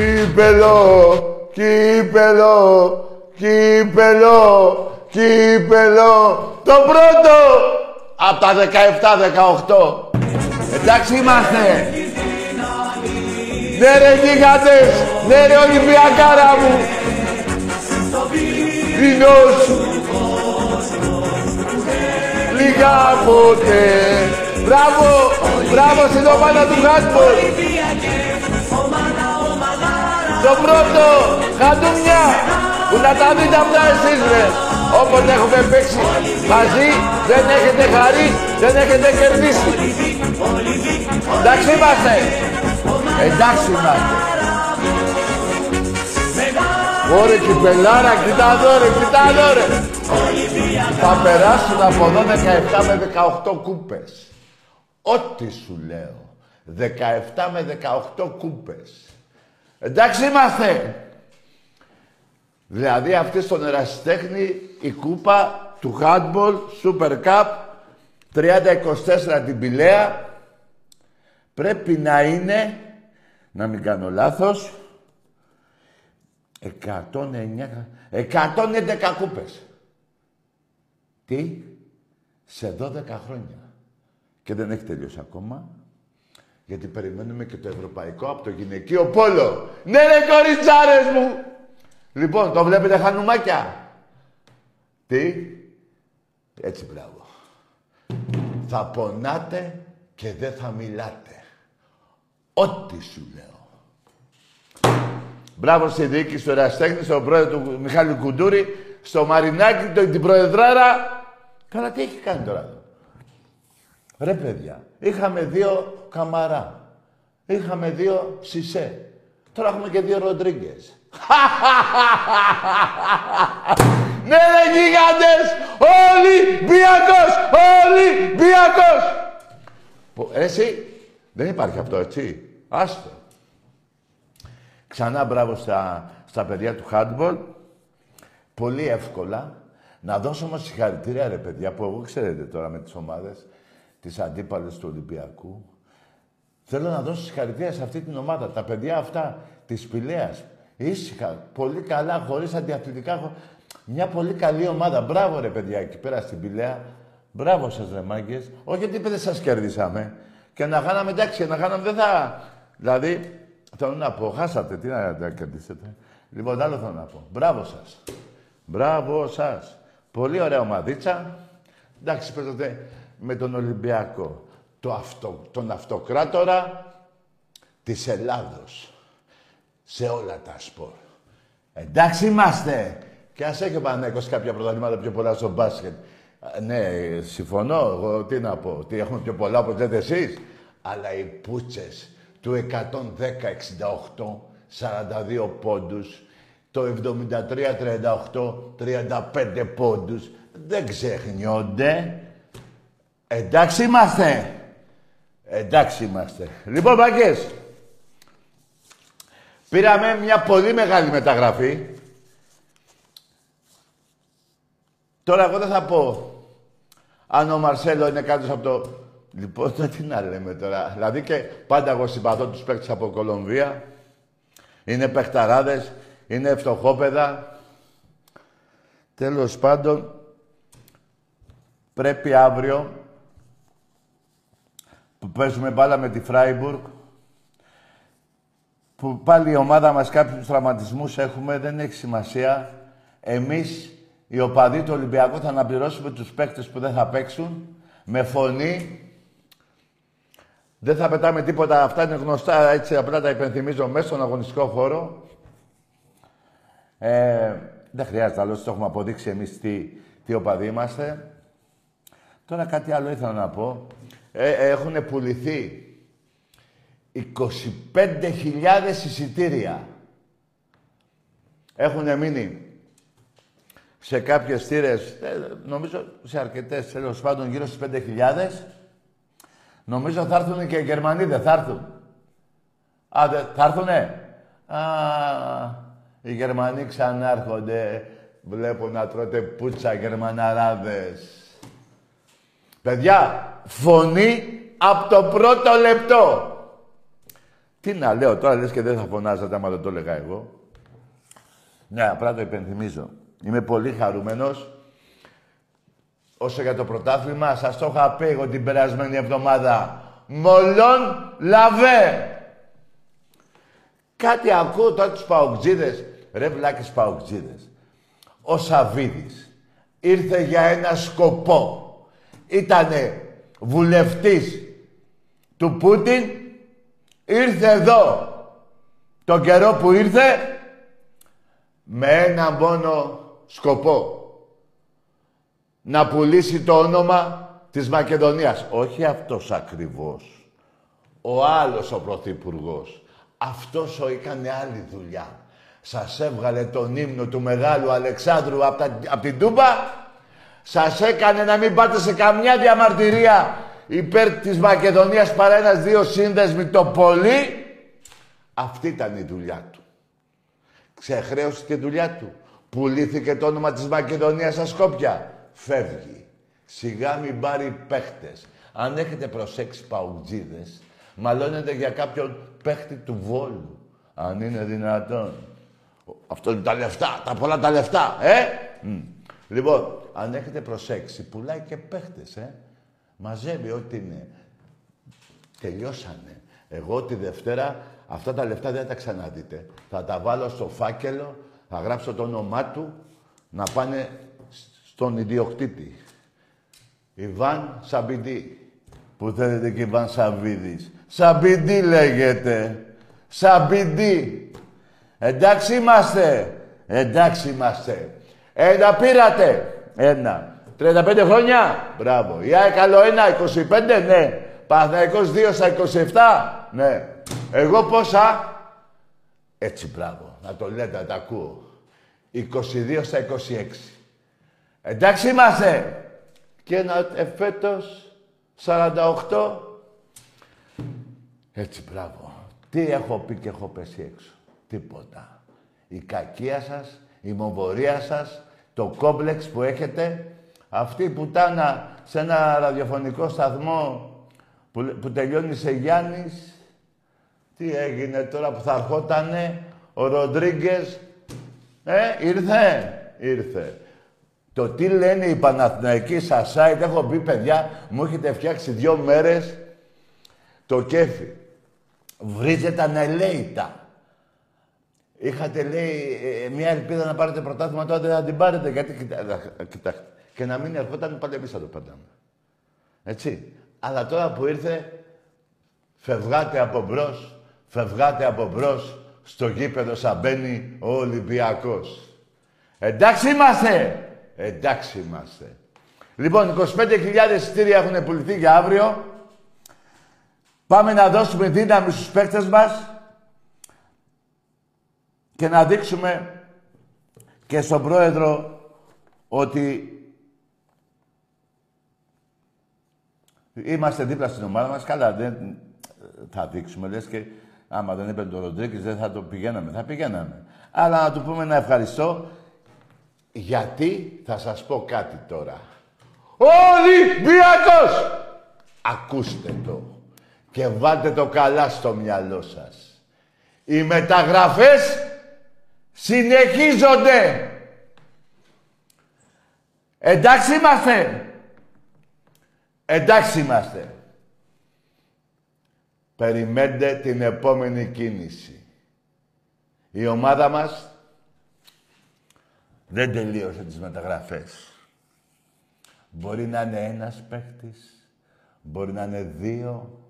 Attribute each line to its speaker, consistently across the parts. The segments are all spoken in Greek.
Speaker 1: Κύπελο, κύπελο, κύπελο, κύπελο. Το πρώτο από τα 17-18. Εντάξει είμαστε. Ναι ρε γίγαντες, ναι ρε Ολυμπιακάρα μου. Δίνω σου. Λίγα ποτέ. Μπράβο, μπράβο στην ομάδα του Χάτμπορ. Το πρώτο, χαντούμια, που να τα δείτε αυτά εσείς ρε. Όποτε έχουμε παίξει μαζί, δεν έχετε χαρεί, δεν έχετε κερδίσει. Εντάξει είμαστε. Εντάξει είμαστε. Ωρε κυπελάρα, κοιτά εδώ ρε, κοιτά εδώ ρε. Θα περάσουν από εδώ 17 με 18 κούπες. Ό,τι σου λέω. 17 με 18 κούπες. Εντάξει είμαστε. Δηλαδή αυτή στον ερασιτέχνη η κούπα του handball Super Cup 30-24 την Πηλαία πρέπει να είναι, να μην κάνω λάθος, 109, 111 κούπες. Τι, σε 12 χρόνια. Και δεν έχει τελειώσει ακόμα. Γιατί περιμένουμε και το ευρωπαϊκό από το γυναικείο πόλο. Ναι ρε κοριτσάρες μου! Λοιπόν, το βλέπετε χανουμάκια. Τι; Έτσι μπράβο. Θα πονάτε και δεν θα μιλάτε. Ό,τι σου λέω. Μπράβο στη διοίκηση του Εραστέχνη, στον πρόεδρο του Μιχάλη Κουντούρη, στο Μαρινάκι, την προεδράρα. Καλά, τι έχει κάνει τώρα; εδώ. Ρε παιδιά, είχαμε δύο Καμαρά. Είχαμε δύο Σισε. Τώρα έχουμε και δύο Ροντρίγκες. ναι ρε γίγαντες! Ολυμπιακός! Ολυμπιακός! Εσύ, δεν υπάρχει αυτό, έτσι; Άστο. Ξανά μπράβο στα, στα παιδιά του handball. Πολύ εύκολα. Να δώσω όμως συγχαρητήρια, ρε παιδιά, που εγώ ξέρετε τώρα με τις ομάδες, τις αντίπαλες του Ολυμπιακού. Θέλω να δώσω συγχαρητήρια σε αυτή την ομάδα. Τα παιδιά αυτά της Πηλέας. Ήσυχα, πολύ καλά, χωρίς αντιαθλητικά. Μια πολύ καλή ομάδα. Μπράβο ρε παιδιά εκεί πέρα στην Πηλαία. Μπράβο σας ρε μάγκες. Όχι γιατί δεν σας κερδίσαμε. Και να κάναμε εντάξει, να κάναμε δεν θα... Δηλαδή, θέλω να πω, χάσατε, τι να, να κερδίσετε. Λοιπόν, άλλο θέλω να πω. Μπράβο σας. Μπράβο σας. Πολύ ωραία ομαδίτσα. Εντάξει, παίζετε με τον Ολυμπιακό. Το αυτο, τον αυτοκράτορα της Ελλάδος. Σε όλα τα σπορ. Εντάξει είμαστε. Και ας έχει ο Πανέκος κάποια πρωταθλήματα πιο πολλά στο μπάσκετ. Ναι, συμφωνώ. Εγώ τι να πω. Τι έχουμε πιο πολλά από λέτε εσείς. Αλλά οι πούτσες του 110-68, 42 πόντους, το 73-38, 35 πόντους, δεν ξεχνιόνται. Εντάξει είμαστε. Εντάξει είμαστε. Λοιπόν, μπαγκές. Πήραμε μια πολύ μεγάλη μεταγραφή. Τώρα εγώ δεν θα πω αν ο Μαρσέλο είναι κάτω από το... Λοιπόν, τώρα τι να λέμε τώρα. Δηλαδή και πάντα εγώ συμπαθώ τους παίκτες από Κολομβία. Είναι παιχταράδες, είναι φτωχόπεδα. Τέλος πάντων, πρέπει αύριο που παίζουμε μπάλα με τη Φράιμπουργκ που πάλι η ομάδα μας κάποιους τραυματισμούς έχουμε, δεν έχει σημασία. Εμείς, οι οπαδοί του Ολυμπιακού, θα αναπληρώσουμε τους παίκτες που δεν θα παίξουν με φωνή. Δεν θα πετάμε τίποτα. Αυτά είναι γνωστά, έτσι απλά τα υπενθυμίζω μέσα στον αγωνιστικό χώρο. Ε, δεν χρειάζεται, άλλωστε το έχουμε αποδείξει εμείς τι, τι οπαδοί είμαστε. Τώρα κάτι άλλο ήθελα να πω. Ε, έχουν πουληθεί 25.000 εισιτήρια. Έχουν μείνει σε κάποιες θύρες, ε, νομίζω σε αρκετές, τέλος πάντων γύρω στις 5.000. Νομίζω θα έρθουν και οι Γερμανοί, δεν θα έρθουν. Α, δε, θα έρθουνε; Α, οι Γερμανοί ξανάρχονται. Βλέπω να τρώτε πουτσα Γερμαναράδες. Παιδιά, φωνή από το πρώτο λεπτό. Τι να λέω τώρα, λες και δεν θα φωνάζατε άμα δεν το έλεγα εγώ. Ναι, απλά το υπενθυμίζω. Είμαι πολύ χαρούμενος. Όσο για το πρωτάθλημα, σας το είχα πει εγώ την περασμένη εβδομάδα. Μολόν λαβέ. Κάτι ακούω τώρα τους παοκτζίδες. Ρε βλάκες παοκτζίδες. Ο Σαβίδης ήρθε για ένα σκοπό. Ήτανε βουλευτής του Πούτιν ήρθε εδώ το καιρό που ήρθε με ένα μόνο σκοπό. Να πουλήσει το όνομα της Μακεδονίας. Όχι αυτός ακριβώς. Ο άλλος ο Πρωθυπουργός. Αυτός ο έκανε άλλη δουλειά. Σας έβγαλε τον ύμνο του Μεγάλου Αλεξάνδρου από, απ την Τούμπα. Σας έκανε να μην πάτε σε καμιά διαμαρτυρία υπέρ της Μακεδονίας παρά ένας δύο σύνδεσμοι το πολύ, αυτή ήταν η δουλειά του. Ξεχρέωσε τη δουλειά του. Πουλήθηκε το όνομα της Μακεδονίας στα Σκόπια. Φεύγει. Σιγά μην πάρει παίχτες. Αν έχετε προσέξει παουτζίδες, μαλώνετε για κάποιον παίχτη του Βόλου. Αν είναι δυνατόν. Αυτό είναι τα λεφτά, τα πολλά τα λεφτά, ε! Λοιπόν, αν έχετε προσέξει, πουλάει και παίχτες, ε! Μαζεύει ό,τι είναι. Τελειώσανε. Εγώ τη Δευτέρα αυτά τα λεφτά δεν τα ξαναδείτε. Θα τα βάλω στο φάκελο, θα γράψω το όνομά του, να πάνε στον ιδιοκτήτη. Ιβάν Σαμπιντή. Που θέλετε και Ιβάν Σαββίδης. Σαμπιντή λέγεται. Σαμπιντή. Εντάξει είμαστε. Εντάξει είμαστε. Ένα πήρατε. Ένα. 35 χρόνια. Μπράβο. Η ΑΕΚ άλλο ένα, 25, ναι. Παναθηναϊκός 2 στα 27, ναι. Εγώ πόσα; Έτσι, μπράβο. Να το λέτε, να τα ακούω. 22 στα 26. Εντάξει είμαστε. Και ένα εφέτος 48. Έτσι, μπράβο. Τι έχω πει και έχω πέσει έξω. Τίποτα. Η κακία σας, η μοβορία σας, το κόμπλεξ που έχετε, αυτή η πουτάνα σε ένα ραδιοφωνικό σταθμό που, που τελειώνει σε Γιάννης, τι έγινε τώρα που θα ερχότανε, ο Ροντρίγκες; ε, ήρθε, ήρθε. Το τι λένε οι Παναθηναϊκοί στα site, έχω πει παιδιά, μου έχετε φτιάξει δύο μέρες το κέφι. Βρίζετε ανελαίητα. Είχατε, λέει, ε, μια ελπίδα να πάρετε πρωτάθλημα, τώρα δεν θα την πάρετε, γιατί, κοιτάξτε, και να μην ερχόταν πάλι εμείς θα το παίρναμε. Έτσι. Αλλά τώρα που ήρθε, φευγάτε από μπρος, φευγάτε από μπρος στο γήπεδο σαν μπαίνει ο Ολυμπιακός. Εντάξει είμαστε! Εντάξει είμαστε. Λοιπόν, 25.000 εισιτήρια έχουν πουληθεί για αύριο. Πάμε να δώσουμε δύναμη στους παίκτες μας και να δείξουμε και στον Πρόεδρο ότι Είμαστε δίπλα στην ομάδα μας. Καλά, δεν θα δείξουμε, λες και άμα δεν είπε το Ροντρίκης δεν θα το πηγαίναμε. Θα πηγαίναμε. Αλλά να του πούμε να ευχαριστώ γιατί θα σας πω κάτι τώρα. Ολυμπιακός! Ακούστε το και βάλτε το καλά στο μυαλό σας. Οι μεταγραφές συνεχίζονται. Εντάξει είμαστε. Εντάξει είμαστε. Περιμένετε την επόμενη κίνηση. Η ομάδα μας δεν τελείωσε τις μεταγραφές. Μπορεί να είναι ένας παίχτης, μπορεί να είναι δύο,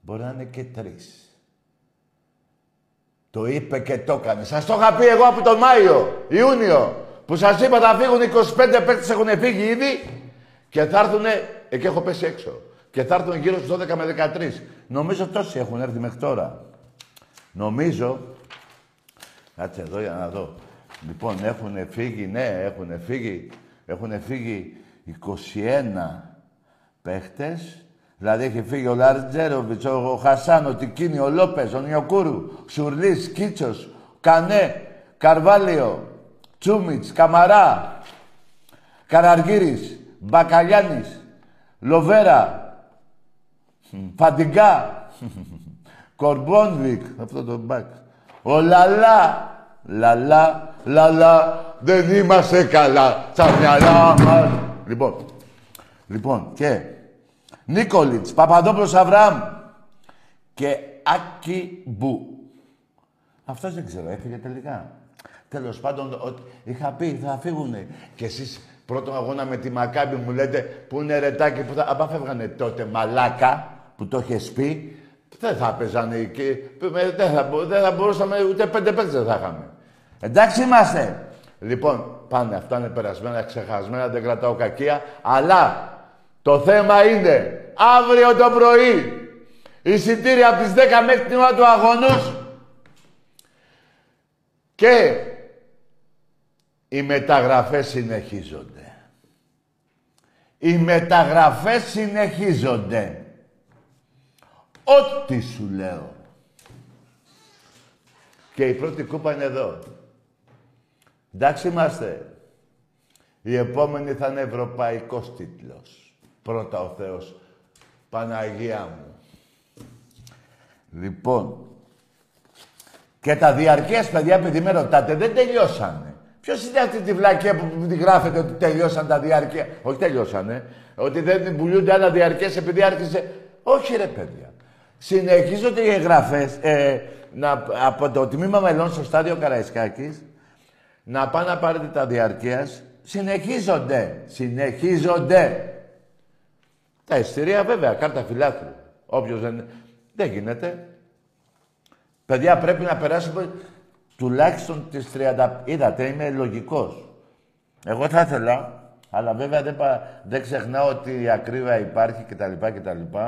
Speaker 1: μπορεί να είναι και τρεις. Το είπε και το έκανε. Σας το είχα πει εγώ από τον Μάιο, Ιούνιο, που σας είπα θα φύγουν 25 παίχτες έχουν φύγει ήδη και θα έρθουν, εκεί έχω πέσει έξω, και θα έρθουν γύρω στους 12 με 13. Νομίζω τόσοι έχουν έρθει μέχρι τώρα. Νομίζω, κάτσε εδώ για να δω. Λοιπόν, έχουν φύγει, ναι, έχουν φύγει, έχουν φύγει 21 παίχτες. Δηλαδή έχει φύγει ο Λαρτζέροβιτς, ο Χασάν, ο Τικίνη, ο Λόπες, ο Νιοκούρου, Σουρλής, Κίτσος, Κανέ, Καρβάλιο, Τσούμιτς, Καμαρά, Καραργύρης, Μπακαλιάνης, Λοβέρα, Φαντιγκά, Κορμπόνβικ, αυτό το μπακ, ο Λαλά, Λαλά, Λαλά, δεν είμαστε καλά στα μυαλά μας. Λοιπόν, λοιπόν, και Νίκολιτς, Παπαδόπουλος Αβραάμ και Άκη Μπου. Αυτός δεν ξέρω, έφυγε τελικά. Τέλος πάντων, ότι είχα πει, θα φύγουνε. Και εσείς πρώτο αγώνα με τη Μακάμπη μου λέτε, που είναι ρετάκι, που θα... Απά φεύγανε τότε μαλάκα, που το έχει πει, δεν θα παίζανε εκεί. Δεν θα, δεν θα μπορούσαμε, ούτε πέντε πέντε δεν θα είχαμε. Εντάξει είμαστε. Λοιπόν, πάνε, αυτά είναι περασμένα, ξεχασμένα, δεν κρατάω κακία. Αλλά το θέμα είναι αύριο το πρωί εισιτήρια από τις 10 μέχρι την ώρα του αγώνους και οι μεταγραφές συνεχίζονται. Οι μεταγραφές συνεχίζονται. Ό,τι σου λέω. Και η πρώτη κούπα είναι εδώ. Εντάξει είμαστε. Η επόμενη θα είναι ευρωπαϊκός τίτλος. Πρώτα ο Θεός. Παναγία μου. Λοιπόν. Και τα διαρκές, παιδιά, επειδή με ρωτάτε, δεν τελειώσανε. Ποιος είναι αυτή τη βλακία που τη γράφετε ότι τελειώσαν τα διαρκεία; Όχι τελειώσανε. Ότι δεν πουλούνται άλλα διαρκές επειδή άρχισε. Όχι ρε παιδιά. Συνεχίζονται οι εγγραφές ε, να, από το τμήμα μελών στο στάδιο Καραϊσκάκης να πάνε να πάρετε τα διαρκείας, συνεχίζονται. Συνεχίζονται. Τα ειστηρία βέβαια, κάρτα φιλάθλου. Όποιος δεν... Δεν γίνεται. Παιδιά πρέπει να περάσουμε τουλάχιστον τις 30... Είδατε, είμαι λογικός. Εγώ θα ήθελα, αλλά βέβαια δεν, πα... δεν ξεχνάω ότι η ακρίβεια υπάρχει κτλ. κτλ.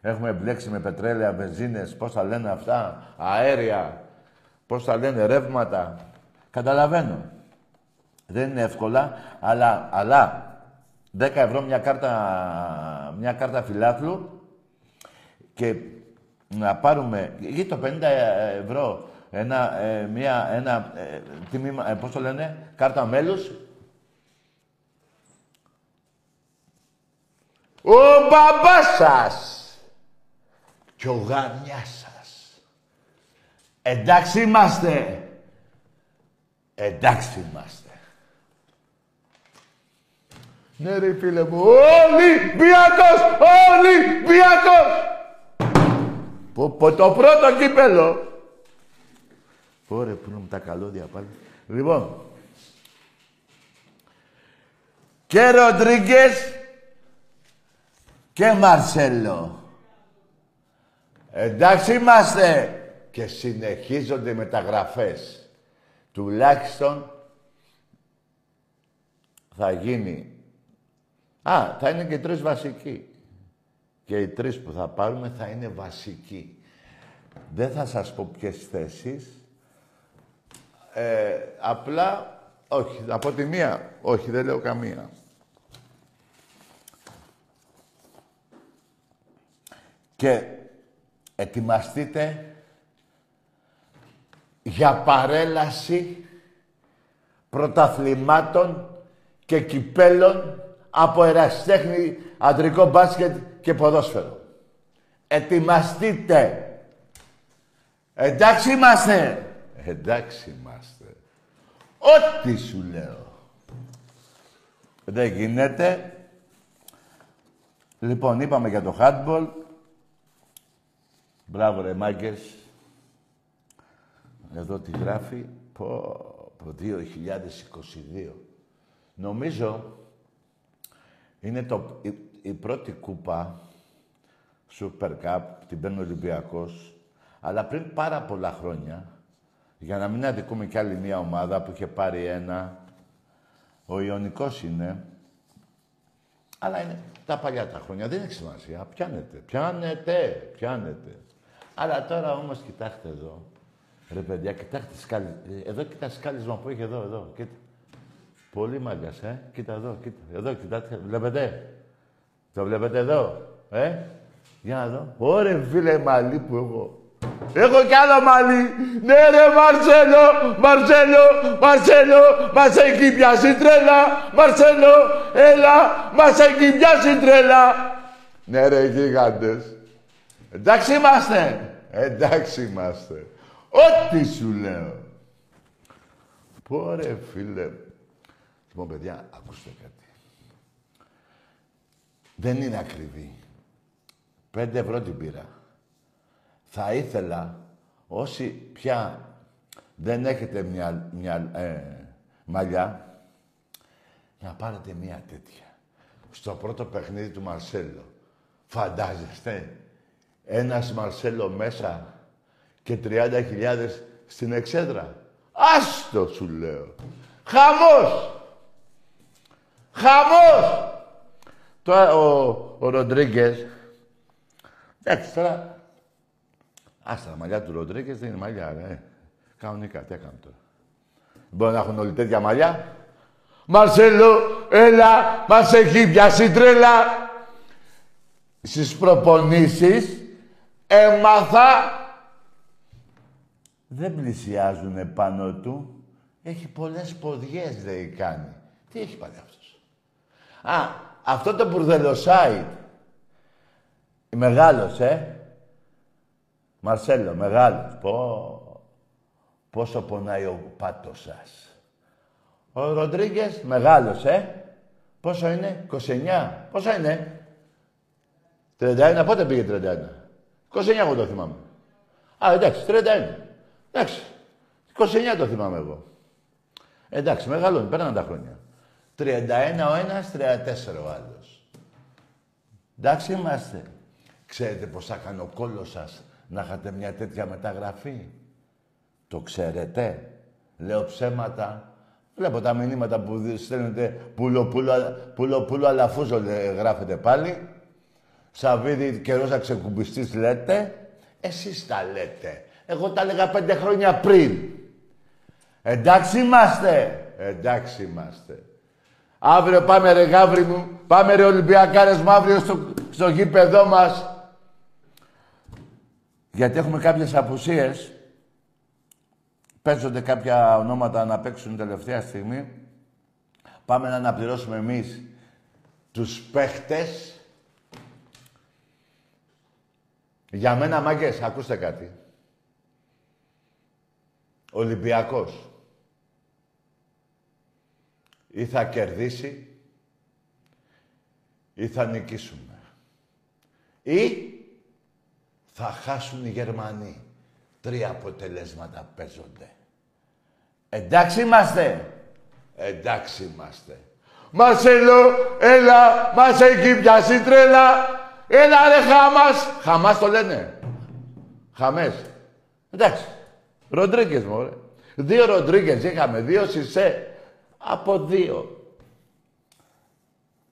Speaker 1: Έχουμε μπλέξει με πετρέλαια, βενζίνες, πώς θα λένε αυτά, αέρια, πώς θα λένε ρεύματα. Καταλαβαίνω. Δεν είναι εύκολα, αλλά, αλλά 10 ευρώ μια κάρτα, μια κάρτα φιλάθλου και να πάρουμε ή το 50 ευρώ ένα, ε, μια, ένα ε, τιμήμα, ε, πώς το λένε, κάρτα μέλους. Ο μπαμπάς σας και ο γαμιάς σας. Εντάξει είμαστε. Εντάξει είμαστε. Ναι ρε φίλε μου, Ολυμπιακός, Ολυμπιακός. Πω, πω, το πρώτο κύπελο. Ωραία, που είναι τα καλώδια πάλι. Λοιπόν, και Ροντρίγκες και Μαρσέλο. Εντάξει είμαστε. Και συνεχίζονται οι μεταγραφές. Τουλάχιστον θα γίνει... Α, θα είναι και τρεις βασικοί. Και οι τρεις που θα πάρουμε θα είναι βασικοί. Δεν θα σας πω ποιες θέσεις. Ε, απλά, όχι, από τη μία, όχι, δεν λέω καμία. Και ετοιμαστείτε για παρέλαση πρωταθλημάτων και κυπέλων από ερασιτέχνη, αντρικό μπάσκετ και ποδόσφαιρο. Ετοιμαστείτε. Εντάξει είμαστε. Εντάξει είμαστε. Ό,τι σου λέω. Δεν γίνεται. Λοιπόν, είπαμε για το handball. Μπράβο ρε μάγκες. Εδώ τι γράφει. Πω, το 2022. Νομίζω είναι το, η, πρώτη κούπα Super Cup, την παίρνει ο Ολυμπιακός, αλλά πριν πάρα πολλά χρόνια, για να μην αδικούμε κι άλλη μια ομάδα που είχε πάρει ένα, ο Ιωνικός είναι, αλλά είναι τα παλιά τα χρόνια, δεν έχει σημασία. Πιάνετε, πιάνετε, πιάνετε. Αλλά τώρα όμως κοιτάξτε εδώ. Ρε παιδιά, κοιτάξτε σκάλι. Εδώ κοιτά σκάλισμα που έχει εδώ, εδώ. Κοίτα. Πολύ μάγκας, ε. Κοίτα εδώ, κοίτα. Εδώ, κοιτάτε. Βλέπετε. Το βλέπετε εδώ. Ε. Για να δω. Ωρε φίλε μαλλί που έχω. Έχω κι άλλο μαλλί. Ναι ρε Μαρσέλο, Μαρσέλο, Μαρσέλο, μας έχει πιάσει τρέλα. Μαρσέλο, έλα, μας έχει πιάσει τρέλα. Ναι ρε γίγαντες. Εντάξει είμαστε. Εντάξει είμαστε. Ό,τι σου λέω. Πόρε φίλε. Λοιπόν, παιδιά, ακούστε κάτι. Δεν είναι ακριβή. Πέντε ευρώ την πήρα. Θα ήθελα όσοι πια δεν έχετε μια, μια ε, μαλλιά, να πάρετε μια τέτοια. Στο πρώτο παιχνίδι του Μαρσέλο. Φαντάζεστε, ένας Μαρσέλο μέσα και 30.000 στην εξέδρα. Άστο σου λέω. Χαμός! Χαμός! Τώρα ο, ο Ροντρίγκες, εντάξει τώρα, άστα τα μαλλιά του Ροντρίγκες δεν είναι μαλλιά, ε. Κανονικά, τι έκανε τώρα. Μπορεί να έχουν όλοι τέτοια μαλλιά. Μαρσέλο, έλα, μας έχει πιάσει τρέλα. Στις προπονήσεις έμαθα δεν πλησιάζουν πάνω του. Έχει πολλές ποδιές, λέει, κάνει. Τι έχει πάλι αυτός; Α, αυτό το μπουρδελοσάι. Μεγάλος, ε. Μαρσέλο, μεγάλος. Πω, πόσο πονάει ο πάτος σας. Ο Ροντρίγκες, μεγάλος, ε. Πόσο είναι, 29. Πόσα είναι. 31, πότε πήγε 31. 29 εγώ το θυμάμαι. Α, εντάξει, 31. Εντάξει. 29 το θυμάμαι εγώ. Εντάξει, μεγαλώνει, πέραν τα χρόνια. 31 ο ένας, 34 ο άλλος. Εντάξει είμαστε. Ξέρετε πώς θα κάνει ο κόλλος σας να είχατε μια τέτοια μεταγραφή; Το ξέρετε; Λέω ψέματα. Βλέπω τα μηνύματα που στέλνετε πουλο πουλο, πουλο, πουλο αλαφούζο γράφετε πάλι. Σαββίδι καιρός να ξεκουμπιστείς λέτε. Εσείς τα λέτε. Εγώ τα έλεγα πέντε χρόνια πριν. Εντάξει είμαστε. Εντάξει είμαστε. Αύριο πάμε ρε γάβρι μου. Πάμε ρε Ολυμπιακάρες μου αύριο στο, στο γήπεδό μας. Γιατί έχουμε κάποιες απουσίες. Παίζονται κάποια ονόματα να παίξουν τελευταία στιγμή. Πάμε να αναπληρώσουμε εμείς τους παίχτες. Για μένα, μάγκες, ακούστε κάτι. Ολυμπιακός ή θα κερδίσει ή θα νικήσουμε. Ή θα χάσουν οι Γερμανοί. Τρία αποτελέσματα παίζονται. Εντάξει είμαστε. Εντάξει είμαστε. Μαρσέλο, έλα, μας έχει πιάσει τρέλα. Έλα ρε Χαμάς. Χαμάς το λένε. Χαμές. Εντάξει. Ροντρίγκες μωρέ. Δύο Ροντρίγκες είχαμε, δύο Σισε. Από δύο.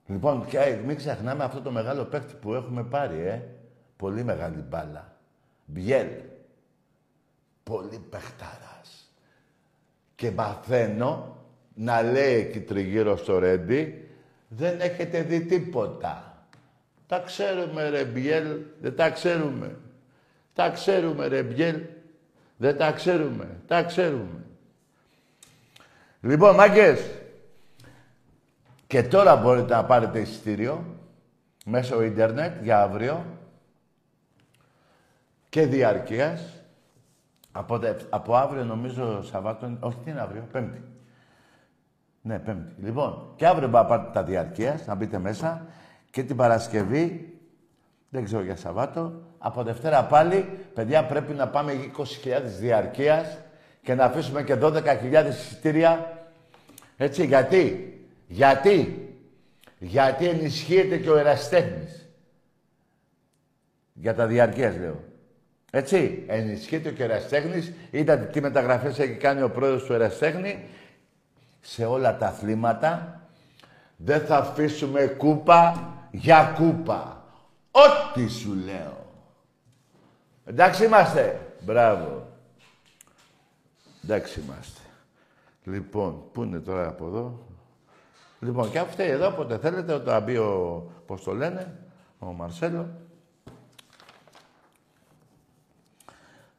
Speaker 1: Λοιπόν, και μην ξεχνάμε αυτό το μεγάλο παίκτη που έχουμε πάρει, ε. Πολύ μεγάλη μπάλα. Μπιέλ. Πολύ παιχταράς. Και μαθαίνω να λέει εκεί τριγύρω στο Ρέντι, δεν έχετε δει τίποτα. Τα ξέρουμε ρε Μπιέλ, δεν τα ξέρουμε. Τα ξέρουμε ρε Μπιέλ, δεν τα ξέρουμε. Τα ξέρουμε. Λοιπόν, μάγκες, και τώρα μπορείτε να πάρετε εισιτήριο μέσω ίντερνετ για αύριο και διαρκείας. Από, από αύριο νομίζω Σαββάτο, όχι τι είναι αύριο, Πέμπτη. Ναι, Πέμπτη. Λοιπόν, και αύριο μπορείτε να πάρετε τα διαρκείας, να μπείτε μέσα και την Παρασκευή, δεν ξέρω για Σαββάτο, από Δευτέρα πάλι, παιδιά πρέπει να πάμε 20.000 διαρκείας και να αφήσουμε και 12.000 εισιτήρια. Έτσι, γιατί; Γιατί; Γιατί ενισχύεται και ο εραστέχνης. Για τα διαρκείας λέω. Έτσι, ενισχύεται και ο εραστέχνης. Είδατε τι μεταγραφές έχει κάνει ο πρόεδρος του εραστέχνη. Σε όλα τα αθλήματα δεν θα αφήσουμε κούπα για κούπα. Ό,τι σου λέω. Εντάξει είμαστε. Μπράβο. Εντάξει είμαστε. Λοιπόν, πού είναι τώρα από εδώ; Λοιπόν, και αυτή εδώ, όποτε θέλετε, όταν μπει ο, πώς το λένε, ο Μαρσέλο.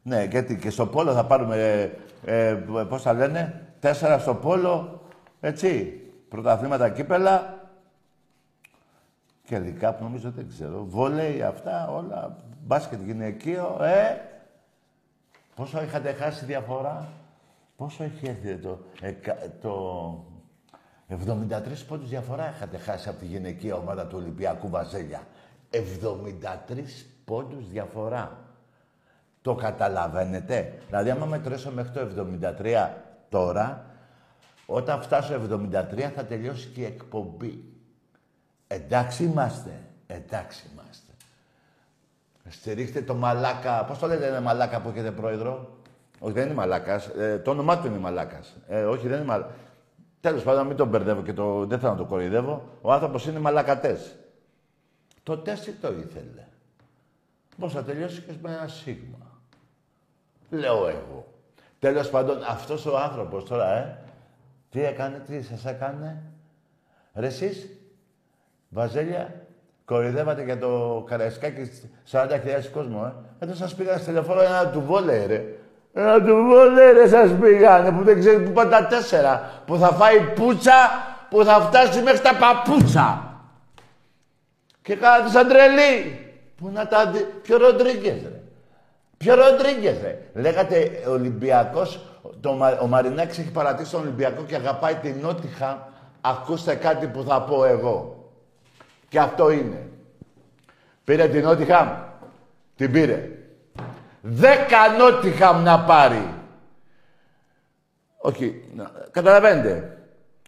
Speaker 1: Ναι, γιατί και στο πόλο θα πάρουμε, ε, ε, πώς θα λένε, τέσσερα στο πόλο, έτσι, πρωταθλήματα κύπελα και δικά που νομίζω δεν ξέρω. Βόλεϊ, αυτά, όλα, μπάσκετ γυναικείο, ε, πόσο είχατε χάσει διαφορά, πόσο έχει έρθει το, ε, το 73 πόντους διαφορά είχατε χάσει από τη γυναικεία ομάδα του Ολυμπιακού Βαζέλια. 73 πόντους διαφορά. Το καταλαβαίνετε; Δηλαδή, άμα μετρήσω μέχρι το 73 τώρα, όταν φτάσω 73 θα τελειώσει και η εκπομπή. Εντάξει είμαστε. Εντάξει είμαστε. Στηρίχτε το μαλάκα. Πώς το λέτε ένα μαλάκα που έχετε πρόεδρο; Όχι, δεν είναι μαλάκας. Ε, το όνομά του είναι μαλάκας. Ε, όχι, δεν είναι μαλάκα. Τέλος πάντων, μην τον μπερδεύω και το... δεν θέλω να το κοροϊδεύω. Ο άνθρωπος είναι μαλακατές. Το τέσσι το ήθελε. Πώς θα τελειώσει και με ένα σίγμα. Λέω εγώ. Τέλος πάντων, αυτός ο άνθρωπος τώρα, ε, τι έκανε, τι σας έκανε; Ρε εσείς, Βαζέλια, κοροϊδεύατε για το Καραϊσκάκι 40.000 κόσμο, ε. Εδώ σας πήγα στο τηλεφώνο ένα του βόλε, ρε. Να του πω, ρε, σας πήγανε, που δεν ξέρει που πάνε τα τέσσερα. Που θα φάει πούτσα, που θα φτάσει μέχρι τα παπούτσα. Και κάνατε σαν τρελή. Πού να τα δει. Ποιο Ροντρίγκες, ρε. Ποιο Ροντρίγκες, ρε. Λέγατε Ολυμπιακός, το, ο Μαρινάκης έχει παρατήσει τον Ολυμπιακό και αγαπάει την Νότιχα. Ακούστε κάτι που θα πω εγώ. Και αυτό είναι. Πήρε την Νότιχα. Την πήρε. Δέκα νότιχαμ να πάρει. Όχι, να, καταλαβαίνετε.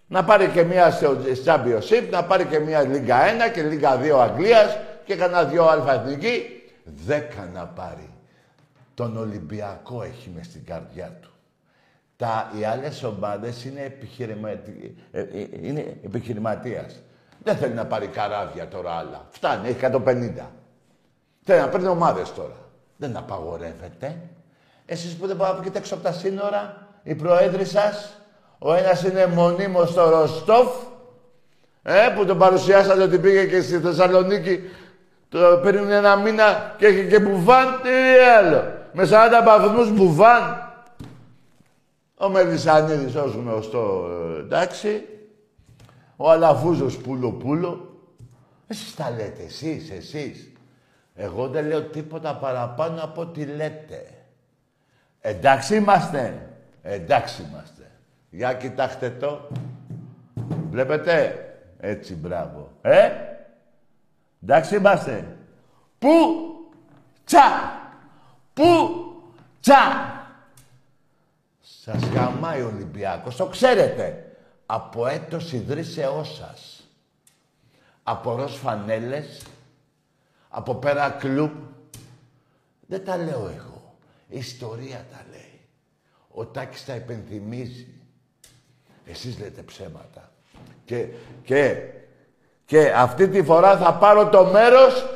Speaker 1: Να πάρει και μία στο Championship, να πάρει και μία Λίγκα 1 και Λίγκα 2 Αγγλίας και κανένα δυο αλφα εθνική. Δέκα να πάρει. Τον Ολυμπιακό έχει μες στην καρδιά του. Τα, οι άλλες ομάδες είναι, επιχειρηματι... ε, ε, είναι επιχειρηματίας. Δεν θέλει να πάρει καράβια τώρα άλλα. Φτάνει, έχει 150. Θέλει να παίρνει ομάδες τώρα. Δεν απαγορεύεται. Εσείς που δεν πάτε και έξω από τα σύνορα, οι προέδροι σας, ο ένας είναι μονίμως στο Ροστόφ, ε, που τον παρουσιάσατε ότι πήγε και στη Θεσσαλονίκη το πριν ένα μήνα και έχει και μπουφάν, τι άλλο. Με 40 βαθμούς μπουφάν. Ο Μελισανίδης ως γνωστό, ε, εντάξει. Ο Αλαφούζος πουλο πουλο. Εσείς τα λέτε, εσείς, εσείς. Εγώ δεν λέω τίποτα παραπάνω από ό,τι λέτε. Εντάξει είμαστε. Εντάξει είμαστε. Για κοιτάξτε το. Βλέπετε; Έτσι, μπράβο. Ε; Εντάξει είμαστε. Πού; Τσα. Πού; Τσα. Σας γαμάει ο Ολυμπιάκος. Το ξέρετε. Από έτος ιδρύσεώς σας. Από ροζ φανέλες από Pera Club. Δεν τα λέω εγώ. Η ιστορία τα λέει. Ο Τάκης τα υπενθυμίζει. Εσείς λέτε ψέματα. Και, και, και αυτή τη φορά θα πάρω το μέρος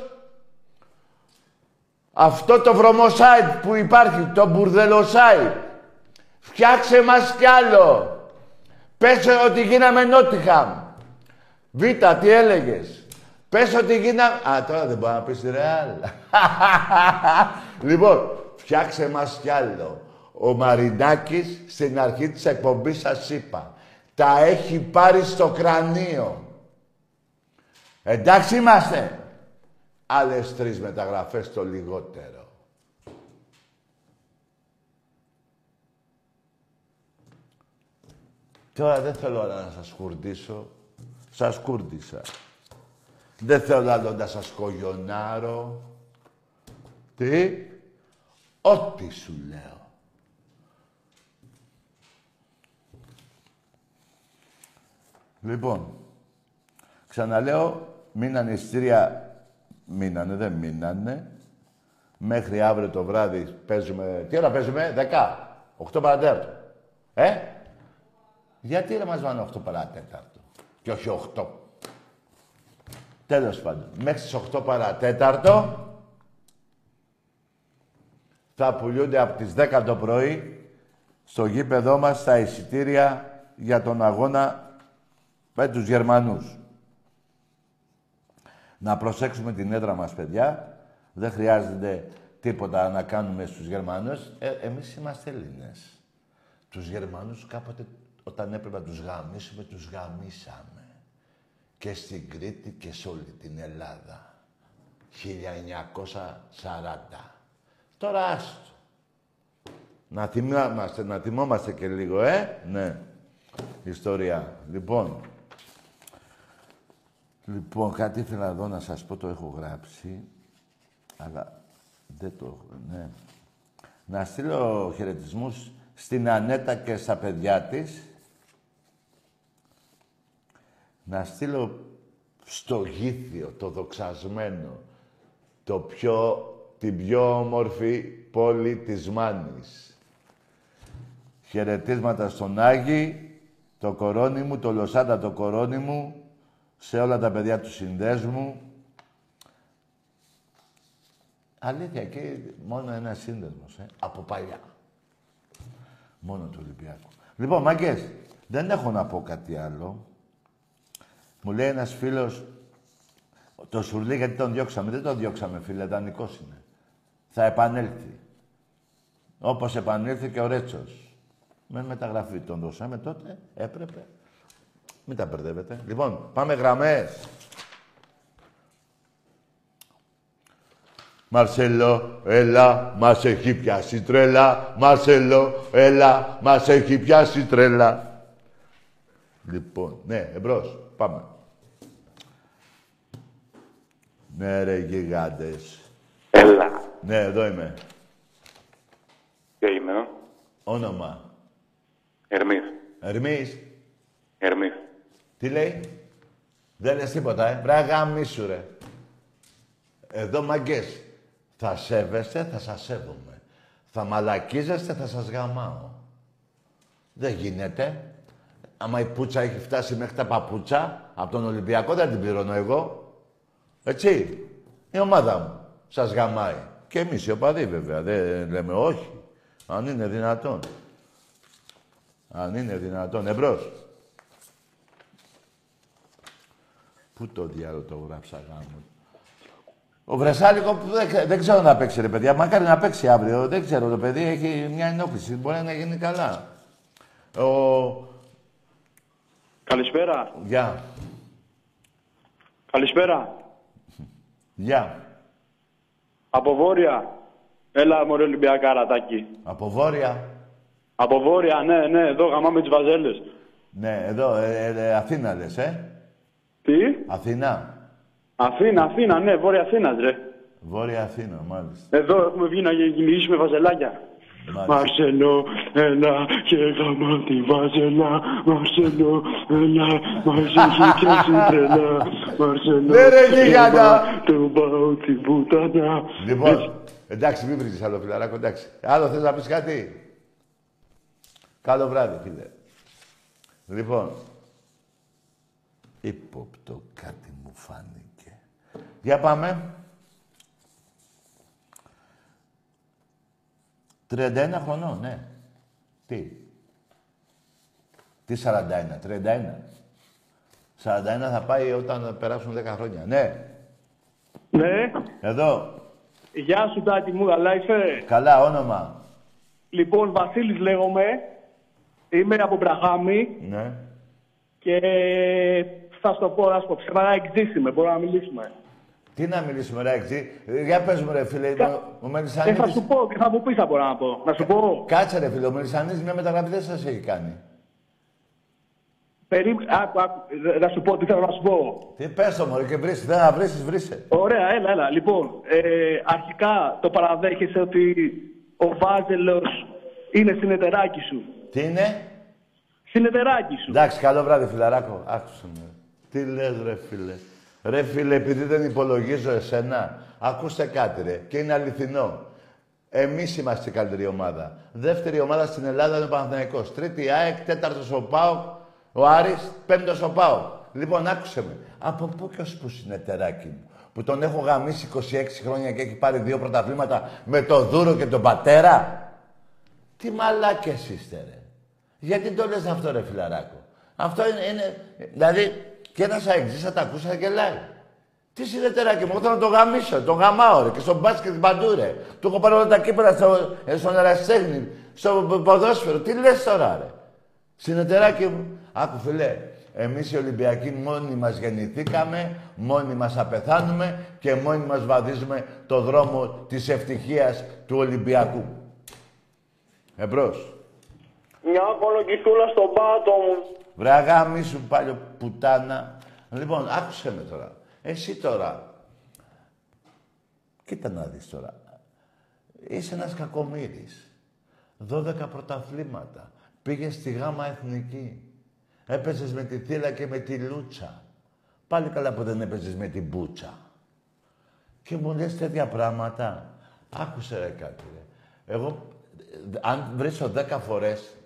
Speaker 1: αυτό το βρωμοσάιτ που υπάρχει, το μπουρδελοσάιτ. Φτιάξε μας κι άλλο. Πες ότι γίναμε Νότιχαμ. Β, τι έλεγες; Πες ότι γίναμε... Α, τώρα δεν μπορεί να πεις ρεάλ. λοιπόν, φτιάξε μας κι άλλο. Ο Μαρινάκης στην αρχή της εκπομπής σας είπα. Τα έχει πάρει στο κρανίο. Εντάξει είμαστε. Άλλες τρεις μεταγραφές το λιγότερο. Τώρα δεν θέλω να σας κουρδίσω. Σας κούρδισα. Δεν θέλω άλλο να σας κογιονάρω. Τι; Ό,τι σου λέω. Λοιπόν, ξαναλέω, μείνανε ειστήρια, μείνανε, δεν μείνανε. Μέχρι αύριο το βράδυ παίζουμε, τι ώρα παίζουμε, 10, 8 παρατέταρτο. Ε, γιατί δεν μας βάνε 8 παρατέταρτο και όχι 8. Τέλος πάντων, μέχρι τις 8 παρατέταρτο θα πουλούνται από τις 10 το πρωί στο γήπεδό μας τα εισιτήρια για τον αγώνα με τους Γερμανούς. Να προσέξουμε την έδρα μας, παιδιά. Δεν χρειάζεται τίποτα να κάνουμε στους Γερμανούς. Ε, εμείς είμαστε Έλληνες. Τους Γερμανούς κάποτε όταν έπρεπε να τους γαμίσουμε, τους γαμίσαμε. Και στην Κρήτη και σε όλη την Ελλάδα. 1940. Τώρα άστο. Να θυμόμαστε, να θυμόμαστε και λίγο, ε; Ναι. Ιστορία. Λοιπόν. Λοιπόν, κάτι ήθελα εδώ να σας πω, το έχω γράψει. Αλλά δεν το έχω, ναι. Να στείλω χαιρετισμούς στην Ανέτα και στα παιδιά της. Να στείλω στο Γήθιο, το δοξασμένο, το πιο, την πιο όμορφη πόλη της Μάνης. Χαιρετίσματα στον Άγη, το κορώνι μου, το Λοσάντα το κορώνι μου, σε όλα τα παιδιά του συνδέσμου. Αλήθεια, και μόνο ένα σύνδεσμος, ε, από παλιά. Μόνο του Ολυμπιακού. Λοιπόν, μαγκές, δεν έχω να πω κάτι άλλο. Μου λέει ένας φίλος, το Σουρλί γιατί τον διώξαμε. Δεν τον διώξαμε, φίλε, δανεικός είναι. Θα επανέλθει. Όπως επανήλθε και ο Ρέτσος. Με μεταγραφή τον δώσαμε τότε, έπρεπε. Μην τα μπερδεύετε. Λοιπόν, πάμε γραμμές. Μαρσέλο, έλα, μας έχει πιάσει τρέλα. Μαρσέλο, έλα, μας έχει πιάσει τρέλα. Λοιπόν, ναι, εμπρός, πάμε. Ναι, ρε, γιγάντες.
Speaker 2: Έλα.
Speaker 1: Ναι, εδώ είμαι.
Speaker 2: Ποιο είμαι, ε;
Speaker 1: Όνομα.
Speaker 2: Ερμής.
Speaker 1: Ερμής.
Speaker 2: Ερμής.
Speaker 1: Τι λέει; Δεν λες τίποτα, ε; Βράγα μίσου, ρε. Εδώ, μαγκές. Θα σέβεστε, θα σας σέβομαι. Θα μαλακίζεστε, θα σας γαμάω. Δεν γίνεται. Άμα η πουτσα έχει φτάσει μέχρι τα παπούτσα, από τον Ολυμπιακό δεν την πληρώνω εγώ. Έτσι. Η ομάδα μου. Σας γαμάει. Και εμείς οι οπαδοί βέβαια. Δεν λέμε όχι. Αν είναι δυνατόν. Αν είναι δυνατόν. Εμπρός. Πού το διάλογο το γράψα γάμο. Ο Βρεσάλικο που δεν, δεν ξέρω να παίξει ρε παιδιά. Μακάρι να παίξει αύριο. Δεν ξέρω το παιδί έχει μια ενόχληση. Μπορεί να γίνει καλά. Ο...
Speaker 3: Καλησπέρα.
Speaker 1: Γεια.
Speaker 3: Καλησπέρα.
Speaker 1: Γεια.
Speaker 3: Από Βόρεια. Έλα, μωρέ Ολυμπιακά, ρατάκι.
Speaker 1: Από Βόρεια.
Speaker 3: Από Βόρεια, ναι, ναι, εδώ γαμάμε τις βαζέλες.
Speaker 1: Ναι, εδώ, ε, ε, Αθήνα λες, ε.
Speaker 3: Τι;
Speaker 1: Αθήνα.
Speaker 3: Αθήνα, Αθήνα, ναι, Βόρεια Αθήνας, ρε.
Speaker 1: Βόρεια Αθήνα, μάλιστα.
Speaker 3: Εδώ έχουμε βγει να γυρίσουμε βαζελάκια.
Speaker 1: Μάλιστα.
Speaker 3: Μαρσελό, έλα και γάμα τη βάζελα. Μαρσελό, έλα, μας έχει πιάσει τρελά. Μαρσελό,
Speaker 1: Ναι, ρε, γίγαντα.
Speaker 3: έλα, το πάω την πουτάνα.
Speaker 1: Λοιπόν, εντάξει, μην βρίζεις άλλο φιλαράκο, εντάξει. Άλλο θες να πεις κάτι; Καλό βράδυ, φίλε. Λοιπόν, ύποπτο κάτι μου φάνηκε. Για πάμε. 31 χρονών, ναι. Τι; Τι 41, 31. 41 θα πάει όταν περάσουν 10 χρόνια. Ναι.
Speaker 4: Ναι.
Speaker 1: Εδώ.
Speaker 4: Γεια σου Τάκη μου, καλά είσαι;
Speaker 1: Καλά, όνομα.
Speaker 4: Λοιπόν, Βασίλης λέγομαι. Είμαι από Μπραχάμι
Speaker 1: Ναι.
Speaker 4: και θα σου το πω, να σου πω, ψέματα εξήσιμε, μπορούμε να μιλήσουμε.
Speaker 1: Τι να μιλήσουμε, ρε, εξή. Για πες μου, ρε, φίλε.
Speaker 4: Κα-
Speaker 1: Ο, ο
Speaker 4: Ε,
Speaker 1: Μελισανίδης...
Speaker 4: θα σου πω, τι θα μου πεις θα μπορώ να πω. Να σου πω,
Speaker 1: Κάτσε, ρε, φίλε. Ο Μελισανίδης μια μεταγραφή δεν σας έχει κάνει.
Speaker 4: περί... άκου, άκου, ε, να σου πω τι θέλω να σου πω.
Speaker 1: Τι πες το, μωρέ, και βρίσκει. Δεν να βρίσκεις, βρίσκε.
Speaker 4: Ωραία, έλα, έλα. Λοιπόν, ε, αρχικά το παραδέχεσαι ότι ο Βάζελος είναι συνεταιράκι σου.
Speaker 1: Τι είναι;
Speaker 4: Συνεταιράκι σου.
Speaker 1: Εντάξει, καλό βράδυ, φιλαράκο. Άκουσε με. Τι λες, ρε, φίλε. Ρε, φίλε, επειδή δεν υπολογίζω εσένα, ακούστε κάτι, ρε. Και είναι αληθινό. Εμείς είμαστε η καλύτερη ομάδα. Δεύτερη ομάδα στην Ελλάδα είναι ο Παναθηναϊκός. Τρίτη ΑΕΚ, τέταρτος ο ΠΑΟΚ, ο Άρης, πέμπτος ο ΠΑΟΚ. Λοιπόν, άκουσε με. Από πού και ως πού συνεταιράκι μου. Που τον έχω γαμίσει 26 χρόνια και έχει πάρει δύο πρωταθλήματα με το Δούρο και τον πατέρα; Τι μαλάκες είστε, ρε. Γιατί το λες αυτό, ρε φιλαράκο. Αυτό είναι, είναι δηλαδή, και ένας αεξής θα τα ακούσει θα γελάει. Τι συνεταιράκι μου, εγώ θέλω να το γαμίσω, τον γαμάω ρε, και στο μπάσκετ παντού ρε. Του έχω πάρει όλα τα κύπερα στο, ε, στον ερασιτέχνη, στο π- ποδόσφαιρο. Τι λες τώρα ρε. Συνεταιράκι μου, άκου φιλέ, εμείς οι Ολυμπιακοί μόνοι μας γεννηθήκαμε, μόνοι μας θα πεθάνουμε και μόνοι μας βαδίζουμε το δρόμο της ευτυχίας του Ολυμπιακού. Εμπρός.
Speaker 5: Μια κολοκυθούλα στον πάτο μου.
Speaker 1: Βρε αγάμι σου πάλι πουτάνα. Λοιπόν, άκουσε με τώρα. Εσύ τώρα. Κοίτα να δεις τώρα. Είσαι ένας κακομύρης. 12 πρωταθλήματα. Πήγες στη γάμα εθνική. Έπαιζες με τη θύλα και με τη λούτσα. Πάλι καλά που δεν έπαιζες με την μπούτσα. Και μου λες τέτοια πράγματα. Άκουσε ρε κάτι ρε. Εγώ, ε, αν βρίσκω 10 φορές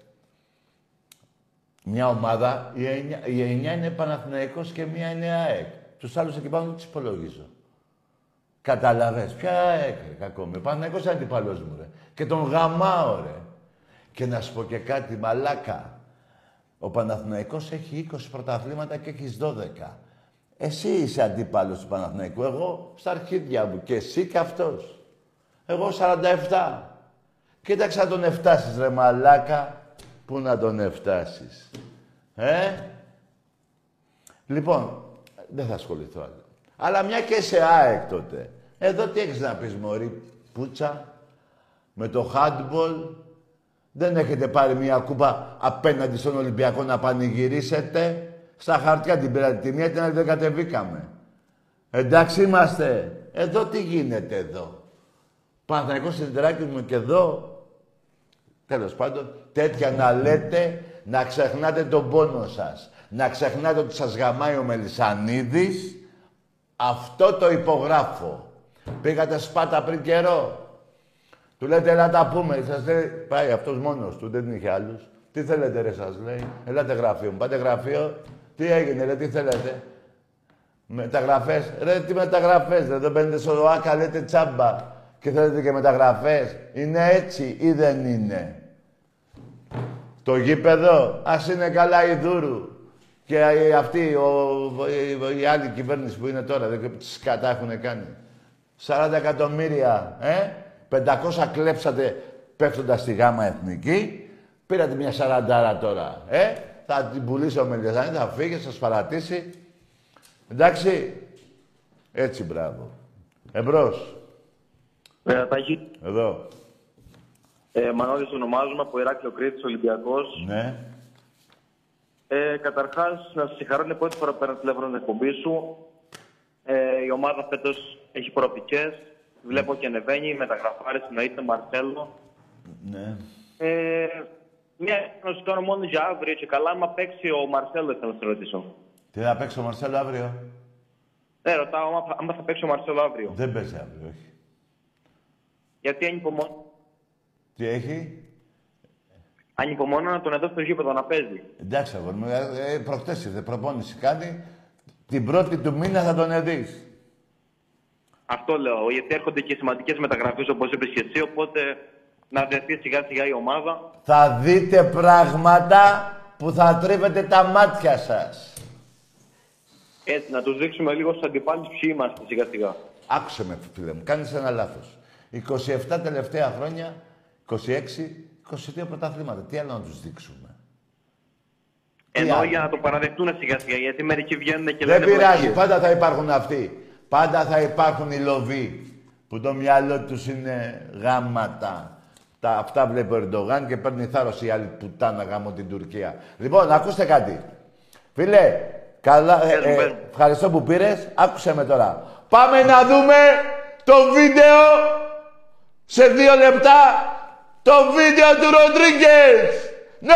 Speaker 1: μια ομάδα, η εννιά, η εννιά είναι Παναθηναϊκός και μία είναι ΑΕΚ. Τους άλλους εκεί πάνω δεν τους υπολογίζω. Καταλαβες. Ποια ΑΕΚ, ρε, κακόμοιο. Παναθηναϊκός είναι αντιπαλός μου, ρε. Και τον γαμάω, ρε. Και να σου πω και κάτι, μαλάκα. Ο Παναθηναϊκός έχει 20 πρωταθλήματα και έχεις 12. Εσύ είσαι αντίπαλος του Παναθηναϊκού. Εγώ στα αρχίδια μου. Και εσύ και αυτός. Εγώ 47. Κοίταξε να τον εφτάσεις, ρε μαλάκα. Πού να τον εφτάσεις. Ε; Λοιπόν, δεν θα ασχοληθώ άλλο. Αλλά μια και σε ΑΕΚ τότε. Εδώ τι έχεις να πεις, Μωρή, Πούτσα, με το handball. Δεν έχετε πάρει μια κούπα απέναντι στον Ολυμπιακό να πανηγυρίσετε; Στα χαρτιά την πήρατε τη μία, την άλλη δεν κατεβήκαμε. Εντάξει είμαστε. Εδώ τι γίνεται εδώ; Παναθηναϊκός συντεράκι μου και εδώ. Τέλος πάντων, τέτοια να λέτε, να ξεχνάτε τον πόνο σας. Να ξεχνάτε ότι σας γαμάει ο Μελισανίδης. Αυτό το υπογράφω. Πήγατε σπάτα πριν καιρό. Του λέτε, έλα τα πούμε. Σας λέει, πάει αυτός μόνος του, δεν είχε άλλους. Τι θέλετε ρε σας λέει. Ελάτε γραφείο μου. Πάτε γραφείο. Τι έγινε ρε, τι θέλετε. Μεταγραφές. Ρε, τι μεταγραφές. Ρε, δεν μπαίνετε στο ΟΑΚΑ, λέτε τσάμπα. Και θέλετε και μεταγραφές. Είναι έτσι ή δεν είναι. Το γήπεδο, ας είναι καλά η Δούρου. Και η- αυτή, ο, η, η άλλη κυβέρνηση που είναι τώρα, δεν ξέρω τι σκατά έχουν κάνει. 40 εκατομμύρια, ε; 500 κλέψατε πέφτοντας στη γάμα εθνική. Πήρατε μια σαραντάρα τώρα, ε; Θα την πουλήσει ο Μελιαζάνη, θα φύγει, θα σας παρατήσει. Εντάξει. Έτσι, μπράβο. Εμπρός.
Speaker 5: Ε, Τάκη,
Speaker 1: Εδώ.
Speaker 5: Ε, Μανώλης ονομάζομαι από Ηράκλειο Κρήτης, Ολυμπιακός.
Speaker 1: Ναι.
Speaker 5: Ε, καταρχάς, να σας συγχαρώ, είναι πρώτη φορά που παίρνω τηλέφωνο στην εκπομπή σου. Ε, η ομάδα φέτος έχει προοπτικές. Βλέπω και ανεβαίνει, μεταγραφάρες εννοείται, Μαρσέλο.
Speaker 1: Ναι.
Speaker 5: Ε, μια να σου κάνω μόνο για αύριο και καλά, άμα παίξει ο Μαρσέλο, ήθελα να σε ρωτήσω.
Speaker 1: Τι θα παίξει ο Μαρσέλο αύριο;
Speaker 5: Ναι, ρωτάω άμα, θα- άμα θα παίξει ο Μαρσέλο αύριο.
Speaker 1: Δεν παίζει αύριο, όχι.
Speaker 5: Γιατί ανυπομονώ,
Speaker 1: Τι έχει;
Speaker 5: ανυπομονώ να τον εδώ στο γήπεδο να παίζει.
Speaker 1: Εντάξει, αγόρι μου, ε, ε, προχτές ήρθε, προπόνηση κάνει. Την πρώτη του μήνα θα τον δεις.
Speaker 5: Αυτό λέω, γιατί έρχονται και σημαντικές μεταγραφές όπως είπες και εσύ, οπότε να δεθεί σιγά σιγά η ομάδα.
Speaker 1: Θα δείτε πράγματα που θα τρίβετε τα μάτια σας.
Speaker 5: Έτσι, να τους δείξουμε λίγο στους αντιπάλους ποιοι είμαστε σιγά σιγά.
Speaker 1: Άκουσε με, φίλε μου, κάνεις ένα λάθος. 27 τελευταία χρόνια, 26, 22 πρωταθλήματα. Τι άλλο να τους δείξουμε;
Speaker 5: Ενώ
Speaker 1: άλλο;
Speaker 5: για να το παραδεχτούν σιγά σιγά, γιατί μερικοί βγαίνουν και
Speaker 1: Δεν
Speaker 5: λένε
Speaker 1: πειράζει,
Speaker 5: βλακίες.
Speaker 1: πάντα θα υπάρχουν αυτοί. Πάντα θα υπάρχουν οι λοβοί που το μυαλό τους είναι γάματα. Τα, αυτά βλέπει ο Ερντογάν και παίρνει θάρρος η άλλη πουτάνα γάμο την Τουρκία. Λοιπόν, ακούστε κάτι. Φίλε, καλά, ε,
Speaker 5: Πες μου,
Speaker 1: ε,
Speaker 5: πες μου.
Speaker 1: ευχαριστώ που πήρες. Άκουσε με τώρα. Πάμε να δούμε το βίντεο σε δύο λεπτά. Το βίντεο του Ροντρίγκες. Ναι!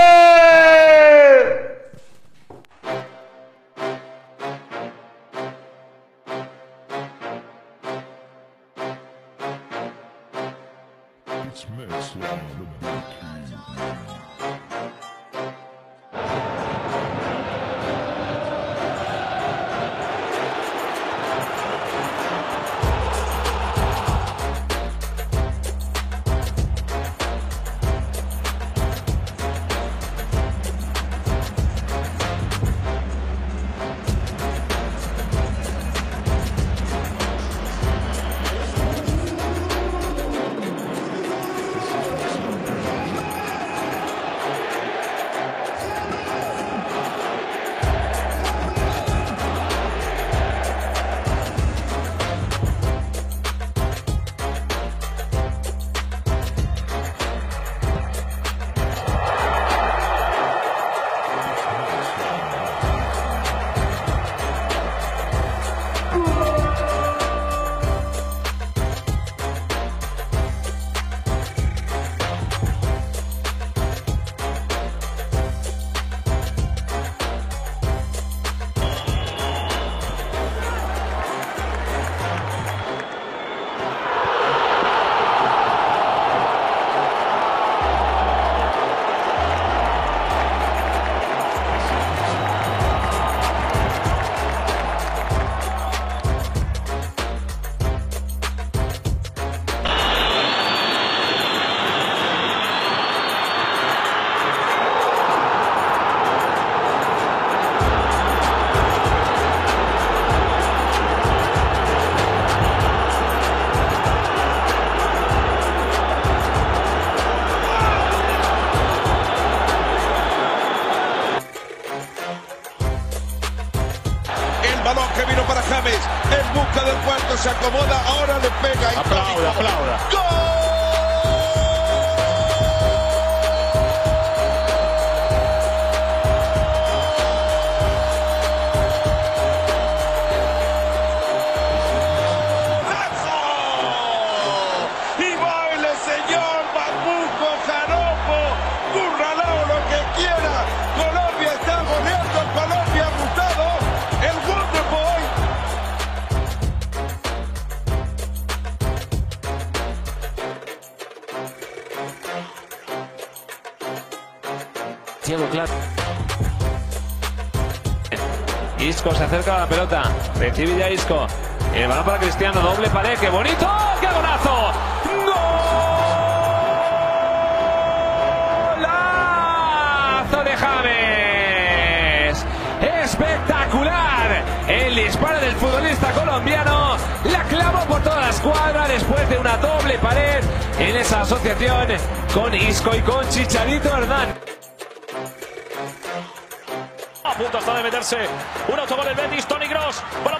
Speaker 6: La pelota. Recibe ya Isco. El balón para Cristiano. Doble pared. ¡Qué bonito! ¡Qué golazo! ¡Golazo de James! ¡Espectacular! El disparo del futbolista colombiano. La clavó por toda la escuadra después de una doble pared en esa asociación con Isco y con Chicharito Hernán.
Speaker 7: Meterse un autogol el Betis, Tony Gross, para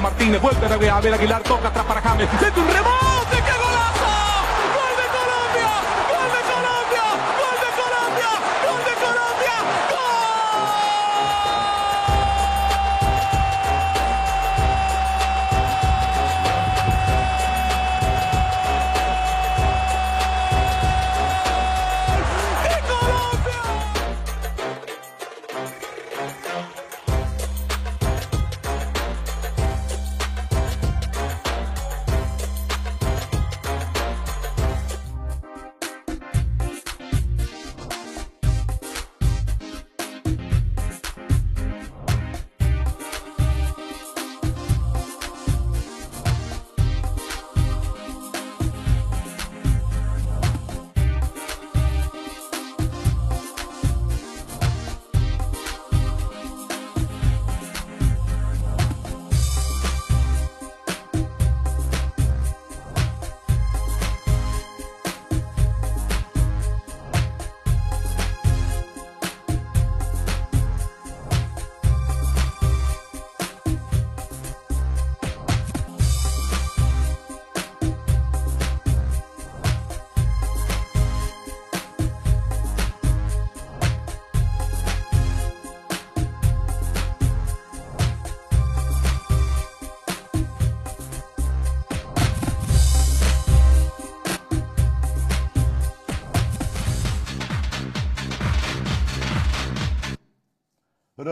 Speaker 8: Martínez, vuelve a ver Aguilar, toca atrás para James, mete un rebote,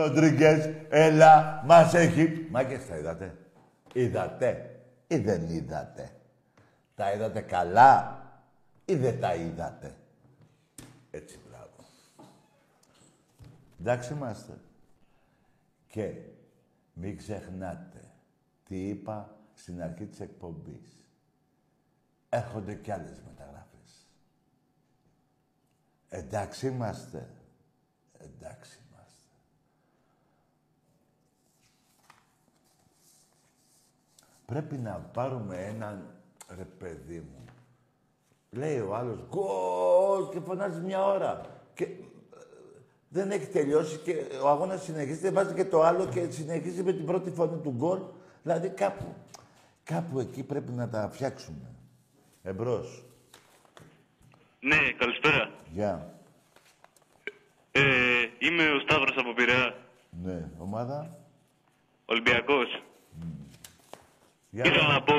Speaker 1: Ροντρίγκες, έλα, μας έχει... Μάγκες, τα είδατε. Είδατε ή δεν είδατε; Τα είδατε καλά ή δεν τα είδατε; Έτσι, μπράβο. Εντάξει είμαστε. Και μην ξεχνάτε τι είπα στην αρχή της εκπομπής. Έρχονται κι άλλες μεταγραφές. Εντάξει είμαστε. Εντάξει είμαστε. Πρέπει να πάρουμε έναν ρε παιδί μου. Λέει ο άλλος γκολ και φωνάζει μια ώρα. Και ε, δεν έχει τελειώσει και ο αγώνας συνεχίζεται, βάζει και το άλλο και συνεχίζει με την πρώτη φωνή του γκολ. Δηλαδή κάπου, κάπου εκεί πρέπει να τα φτιάξουμε. Εμπρός.
Speaker 9: Ναι, καλησπέρα.
Speaker 1: Γεια.
Speaker 9: Ε, είμαι ο Σταύρος από Πειραιά,
Speaker 1: Ναι, ομάδα.
Speaker 9: Ολυμπιακός.
Speaker 1: Για
Speaker 9: Ήθελα
Speaker 1: να-
Speaker 9: να πω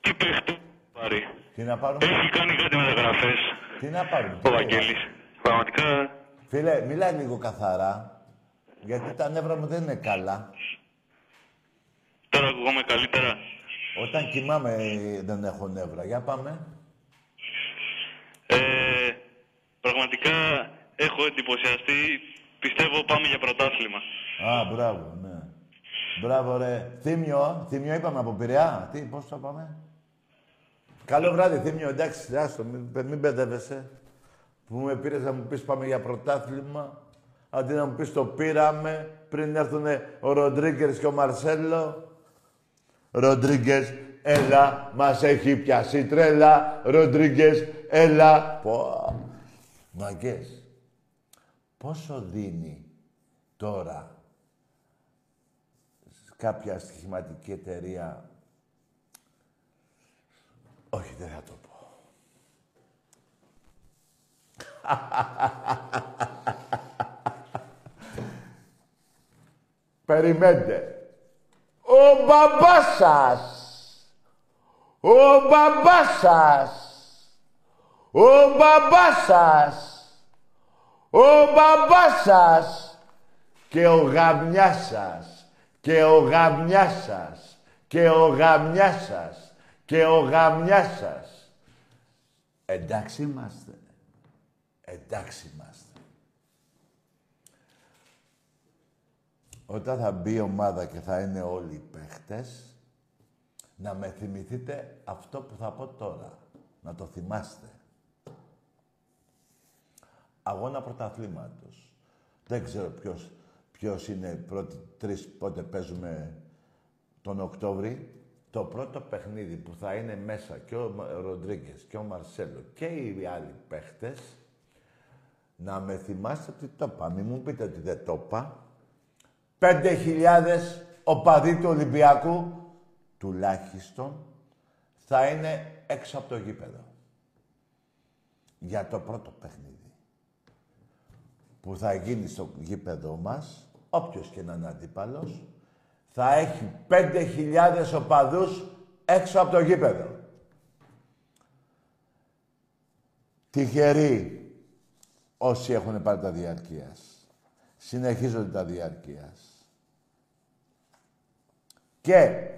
Speaker 9: τι παίχτη πάρει.
Speaker 1: Τι να πάρουμε;
Speaker 9: Έχει κάνει κάτι μεταγραφές
Speaker 1: Τι να πάρουμε;
Speaker 9: ο Βαγγέλης. Πραγματικά
Speaker 1: Φίλε, μιλάει λίγο καθαρά. Γιατί τα νεύρα μου δεν είναι καλά.
Speaker 9: τώρα ακουγόμαι καλύτερα.
Speaker 1: Όταν κοιμάμαι ε, δεν έχω νεύρα. Για πάμε.
Speaker 9: Ε, πραγματικά έχω εντυπωσιαστεί. Πιστεύω πάμε για πρωτάθλημα.
Speaker 1: Α, μπράβο, ναι. Μπράβο, ρε. Θύμιο, Θύμιο είπαμε από Πειραιά. Τι, πώς το πάμε; Καλό βράδυ, Θύμιο, εντάξει, άστο, μην, μην μπερδεύεσαι. Που με πήρες να μου πεις πάμε για πρωτάθλημα. Αντί να μου πεις το πήραμε, πριν έρθουν ο Ροντρίγκερς και ο Μαρσέλο. Ροντρίγκες, έλα, μας έχει πιάσει τρέλα. Ροντρίγκες, έλα. Πω. Μαγκές, πόσο δίνει τώρα κάποια στοιχηματική εταιρεία. Όχι, δεν θα το πω. Περιμένετε. Ο μπαμπάς σας. Ο μπαμπάς σας. Ο μπαμπάς σας. Ο μπαμπάς σας. Και ο γαμιάς σας. Και ο γαμιάς σας. Και ο γαμιάς σας. Και ο γαμιάς σας. Εντάξει είμαστε. Εντάξει είμαστε. Όταν θα μπει η ομάδα και θα είναι όλοι οι παίχτες, να με θυμηθείτε αυτό που θα πω τώρα. Να το θυμάστε. Αγώνα πρωταθλήματος. Δεν ξέρω ποιος, ποιος είναι πρώτοι τρεις πότε παίζουμε τον Οκτώβρη. Το πρώτο παιχνίδι που θα είναι μέσα και ο Μα- Ροντρίγκες και ο Μαρσέλο και οι άλλοι παίχτες, να με θυμάστε ότι το είπα. Μην μου πείτε ότι δεν το είπα. Πέντε χιλιάδες οπαδοί του Ολυμπιακού, τουλάχιστον, θα είναι έξω από το γήπεδο. Για το πρώτο παιχνίδι. Που θα γίνει στο γήπεδο μας, όποιος και να είναι αντίπαλος, θα έχει πέντε χιλιάδες οπαδούς έξω από το γήπεδο. Τυχεροί όσοι έχουν πάρει τα διαρκείας. Συνεχίζονται τα διαρκείας. Και...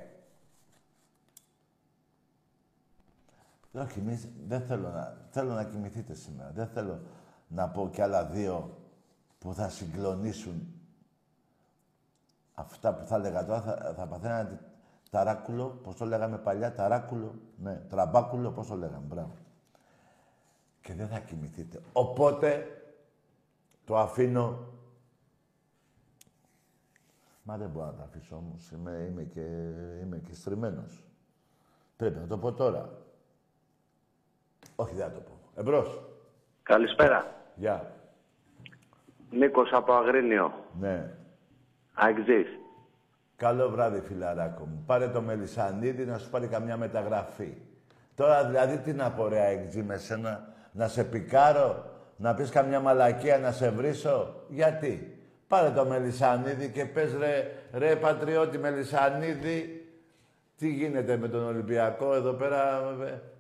Speaker 1: Όχι, εμείς δεν θέλω να... Θέλω να κοιμηθείτε σήμερα. Δεν θέλω να πω κι άλλα δύο που θα συγκλονίσουν αυτά που θα έλεγα τώρα. Θα, θα παθαίνατε ταράκουλο, πώς το λέγαμε παλιά, ταράκουλο, ναι, τραμπάκουλο, πώς το λέγαμε, μπράβο. Και δεν θα κοιμηθείτε. Οπότε, το αφήνω Μα δεν μπορώ να τα αφήσω όμως. Είμαι, είμαι, και, είμαι και στριμμένος. Πρέπει να το πω τώρα. Όχι, δεν θα το πω. Εμπρός.
Speaker 10: Καλησπέρα.
Speaker 1: Γεια.
Speaker 10: Νίκος από Αγρίνιο.
Speaker 1: Ναι.
Speaker 10: Αεξής.
Speaker 1: Καλό βράδυ, φιλαράκο μου. Πάρε το Μελισανίδη να σου πάρει καμιά μεταγραφή. Τώρα δηλαδή τι να πω ρε αεξή με σένα, να σε πικάρω, να πεις καμιά μαλακία να σε βρίσω; Γιατί; Πάρε το Μελισανίδη και πες ρε, ρε πατριώτη Μελισανίδη, τι γίνεται με τον Ολυμπιακό εδώ πέρα;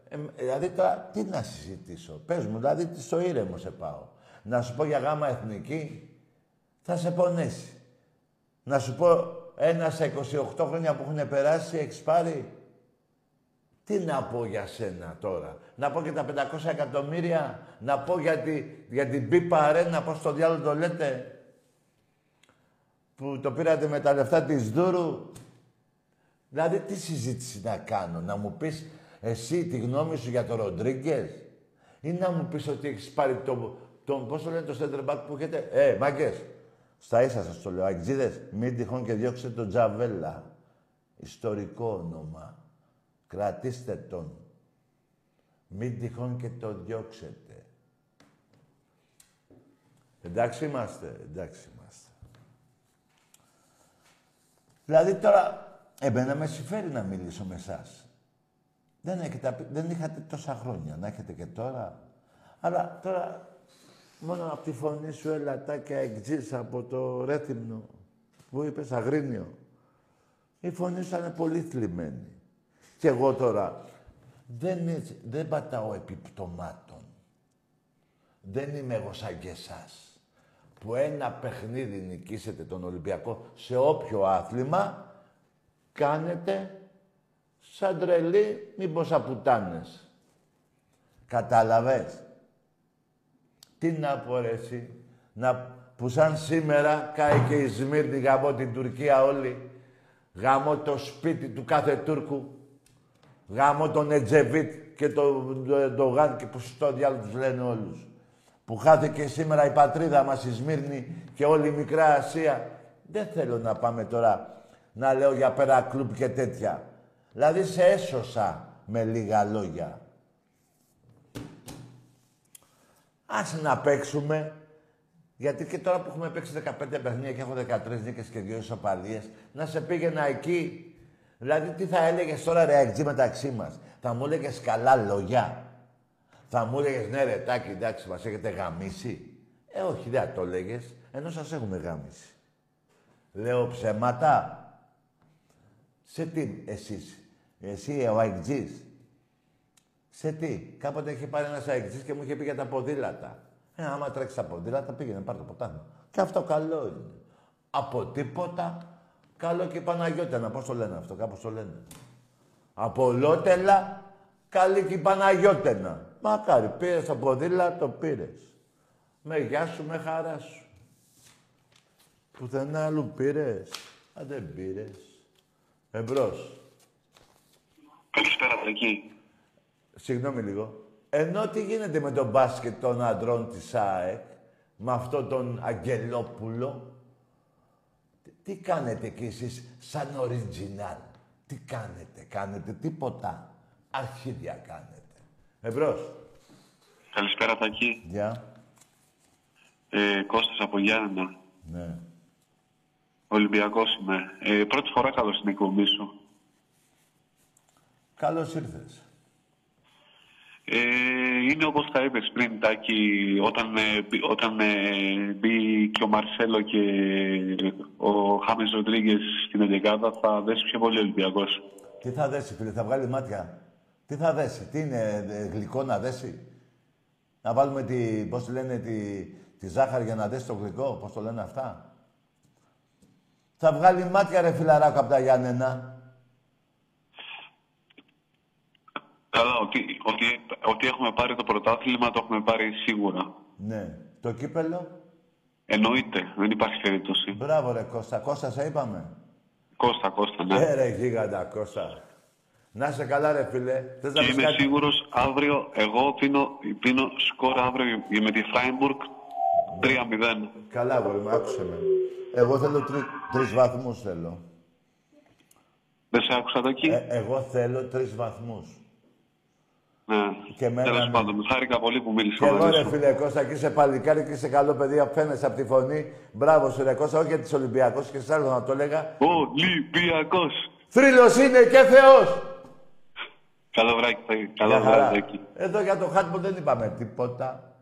Speaker 1: Ε, ε, δηλαδή τώρα τι να συζητήσω; Πες μου, δηλαδή τι στο ήρεμο σε πάω. Να σου πω για γάμα εθνική, θα σε πονέσει. Να σου πω ένα στα 28 χρόνια που έχουν περάσει έχεις πάρει; Τι να πω για σένα τώρα; Να πω και τα 500 εκατομμύρια; Να πω για, τη, για την Πίπα Αρένα, πώς στο διάλογο το λέτε; Που το πήρατε με τα λεφτά της Δούρου; Δηλαδή, τι συζήτηση να κάνω; Να μου πεις εσύ τη γνώμη σου για τον Ροντρίγκες; Ή να μου πεις ότι έχεις πάρει τον... τον πώς το λένε το center back που έχετε; Ε, μάγκες. Στα ίσα σας το λέω. Αγγζίδες, μην τυχόν και διώξετε τον Τζαβέλα. Ιστορικό όνομα. Κρατήστε τον. Μην τυχόν και το διώξετε. Εντάξει είμαστε, εντάξει είμαστε. Δηλαδή τώρα, εμένα με συμφέρει να μιλήσω με εσάς. Δεν, έχετε, δεν είχατε τόσα χρόνια, να έχετε και τώρα. Αλλά τώρα, μόνο από τη φωνή σου ελατάκια εκτζής από το Ρέθυμνο, που είπες Αγρίνιο. Η φωνή σου ήταν πολύ θλιμμένη. Και εγώ τώρα δεν, έτσι- δεν πατάω επιπτωμάτων. Δεν είμαι εγώ σαν και εσάς. Που ένα παιχνίδι νικήσετε τον Ολυμπιακό σε όποιο άθλημα κάνετε σαν τρελή μήπως απουτάνες. Κατάλαβες; Τι να πω ρε εσύ. Να, που σαν σήμερα κάηκε η Σμύρνη γαμώ την Τουρκία όλη. Γαμώ το σπίτι του κάθε Τούρκου. Γαμώ τον Ετσεβίτ και τον Ερντογάν και που στο διάολο τους λένε όλους. Που χάθηκε σήμερα η πατρίδα μας η Σμύρνη και όλη η Μικρά Ασία. Δεν θέλω να πάμε τώρα να λέω για Pera Club και τέτοια. Δηλαδή σε έσωσα με λίγα λόγια. Άσε να παίξουμε. Γιατί και τώρα που έχουμε παίξει 15 παιχνίδια και έχω 13 νίκες και δύο ισοπαλίες, να σε πήγαινα εκεί. Δηλαδή, τι θα έλεγες τώρα ρε αεξή μεταξύ μας; Θα μου έλεγες καλά λόγια. Θα μου έλεγες ναι ρε τάκι, εντάξει, μας έχετε γαμίσει. Ε, όχι, δεν θα το έλεγες, ενώ σας έχουμε γαμίσει. Λέω ψέματα. Σε τι εσείς, εσύ ο αεξής. Σε τι. Κάποτε είχε πάρει ένας αεξής και μου είχε πει για τα ποδήλατα. Ε, άμα τρέξει τα ποδήλατα, πήγαινε πάρει το ποτάμι. Και αυτό καλό είναι. Από τίποτα, καλό και Παναγιώτενα. Πώς το λένε αυτό, κάπως το λένε. Από ολότελα, καλή και η Παναγιώτενα. Μακάρι, πήρες το ποδήλατο, πήρες. Με γεια σου, με χαρά σου. Πουθενά άλλου πήρες. Α, δεν πήρες. Εμπρός.
Speaker 9: Καλησπέρα, Τρική.
Speaker 1: Συγγνώμη λίγο. Ενώ τι γίνεται με τον μπάσκετ των αντρών της ΑΕΚ, με αυτόν τον Αγγελόπουλο, τι, τι κάνετε κι εσείς σαν original; Τι κάνετε, κάνετε τίποτα; Αρχίδια κάνετε. Εμπρός.
Speaker 9: Καλησπέρα, Τακί.
Speaker 1: Γεια.
Speaker 9: Ε, Κώστας από Γιάννενα.
Speaker 1: Ναι.
Speaker 9: Ολυμπιακός είμαι. Ε, πρώτη φορά καλώς στην εκπομπή σου.
Speaker 1: Καλώς ήρθες.
Speaker 9: Ε, είναι όπως τα είπες πριν, Τάκη, όταν, ε, μπη- όταν ε, μπει και ο Μαρσέλο και ο Χάμες Ροντρίγκες στην εντεκάδα, θα δέσει πιο πολύ ο Ολυμπιακός.
Speaker 1: Τι θα δέσει, φίλε, θα βγάλει μάτια. Τι θα δέσει, τι είναι ε, γλυκό να δέσει. Να βάλουμε τη, πώς τη λένε, τη, τη ζάχαρη για να δέσει το γλυκό, πώς το λένε αυτά. Θα βγάλει μάτια ρε φιλαράκο από τα Γιάννενα.
Speaker 9: Καλά, ότι, ότι, ότι έχουμε πάρει το πρωτάθλημα, το έχουμε πάρει σίγουρα.
Speaker 1: Ναι. Το κύπελο;
Speaker 9: Εννοείται, δεν υπάρχει περίπτωση.
Speaker 1: Μπράβο ρε Κώστα. Κώστα σε είπαμε.
Speaker 9: Κώστα, Κώστα, ναι.
Speaker 1: Ε, ρε γίγαντα Κώστα. Να σε καλά ρε φίλε. Θες να
Speaker 9: Και
Speaker 1: πεις
Speaker 9: είμαι
Speaker 1: κάτι;
Speaker 9: σίγουρος αύριο, εγώ πίνω, πίνω σκορ αύριο με τη Φράιμπουργκ 3-0.
Speaker 1: Καλά, αγόρι μου, άκουσε με. Εγώ θέλω τρι, τρεις βαθμούς θέλω.
Speaker 9: Δεν σε άκουσα το εκεί.
Speaker 1: Ε, εγώ θέλω τρεις βαθμούς.
Speaker 9: Ναι.
Speaker 1: Και εμένα
Speaker 9: Τέλος
Speaker 1: ναι.
Speaker 9: πάντων, με χάρηκα πολύ που
Speaker 1: Και
Speaker 9: μίλησα
Speaker 1: εγώ
Speaker 9: μαζί
Speaker 1: ρε
Speaker 9: σου.
Speaker 1: φίλε Κώστα και είσαι παλικάρι και είσαι καλό παιδί, φαίνεσαι από τη φωνή. Μπράβο σου ρε Κώστα, όχι για τις Ολυμπιακός και σε άλλο να το έλεγα.
Speaker 9: Ολυμπιακός.
Speaker 1: Θρύλος είναι και Θεός.
Speaker 9: Καλό βράδυ, καλό
Speaker 1: Μια χαρά.
Speaker 9: βράδυ εκεί.
Speaker 1: Εδώ για το χάτμπο δεν είπαμε τίποτα.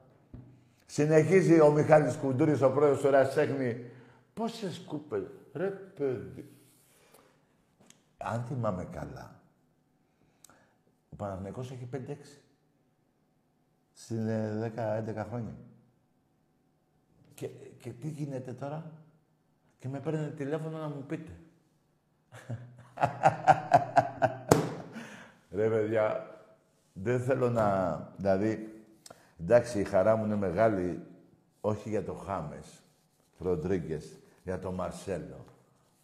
Speaker 1: Συνεχίζει ο Μιχάλης Κουντούρης, ο πρόεδρος του Ρασέχνη. Πόσες κούπες, ρε παιδί. Αν θυμάμαι καλά, ο Παναθηναϊκός έχει 5-6. Στην ε, 10-11 χρόνια. Και, και τι γίνεται τώρα; Και με παίρνετε τηλέφωνο να μου πείτε. Ρε παιδιά, δεν θέλω να... Δηλαδή, εντάξει, η χαρά μου είναι μεγάλη, όχι για το Χάμες, Ροντρίγκες, για το Μαρσέλο.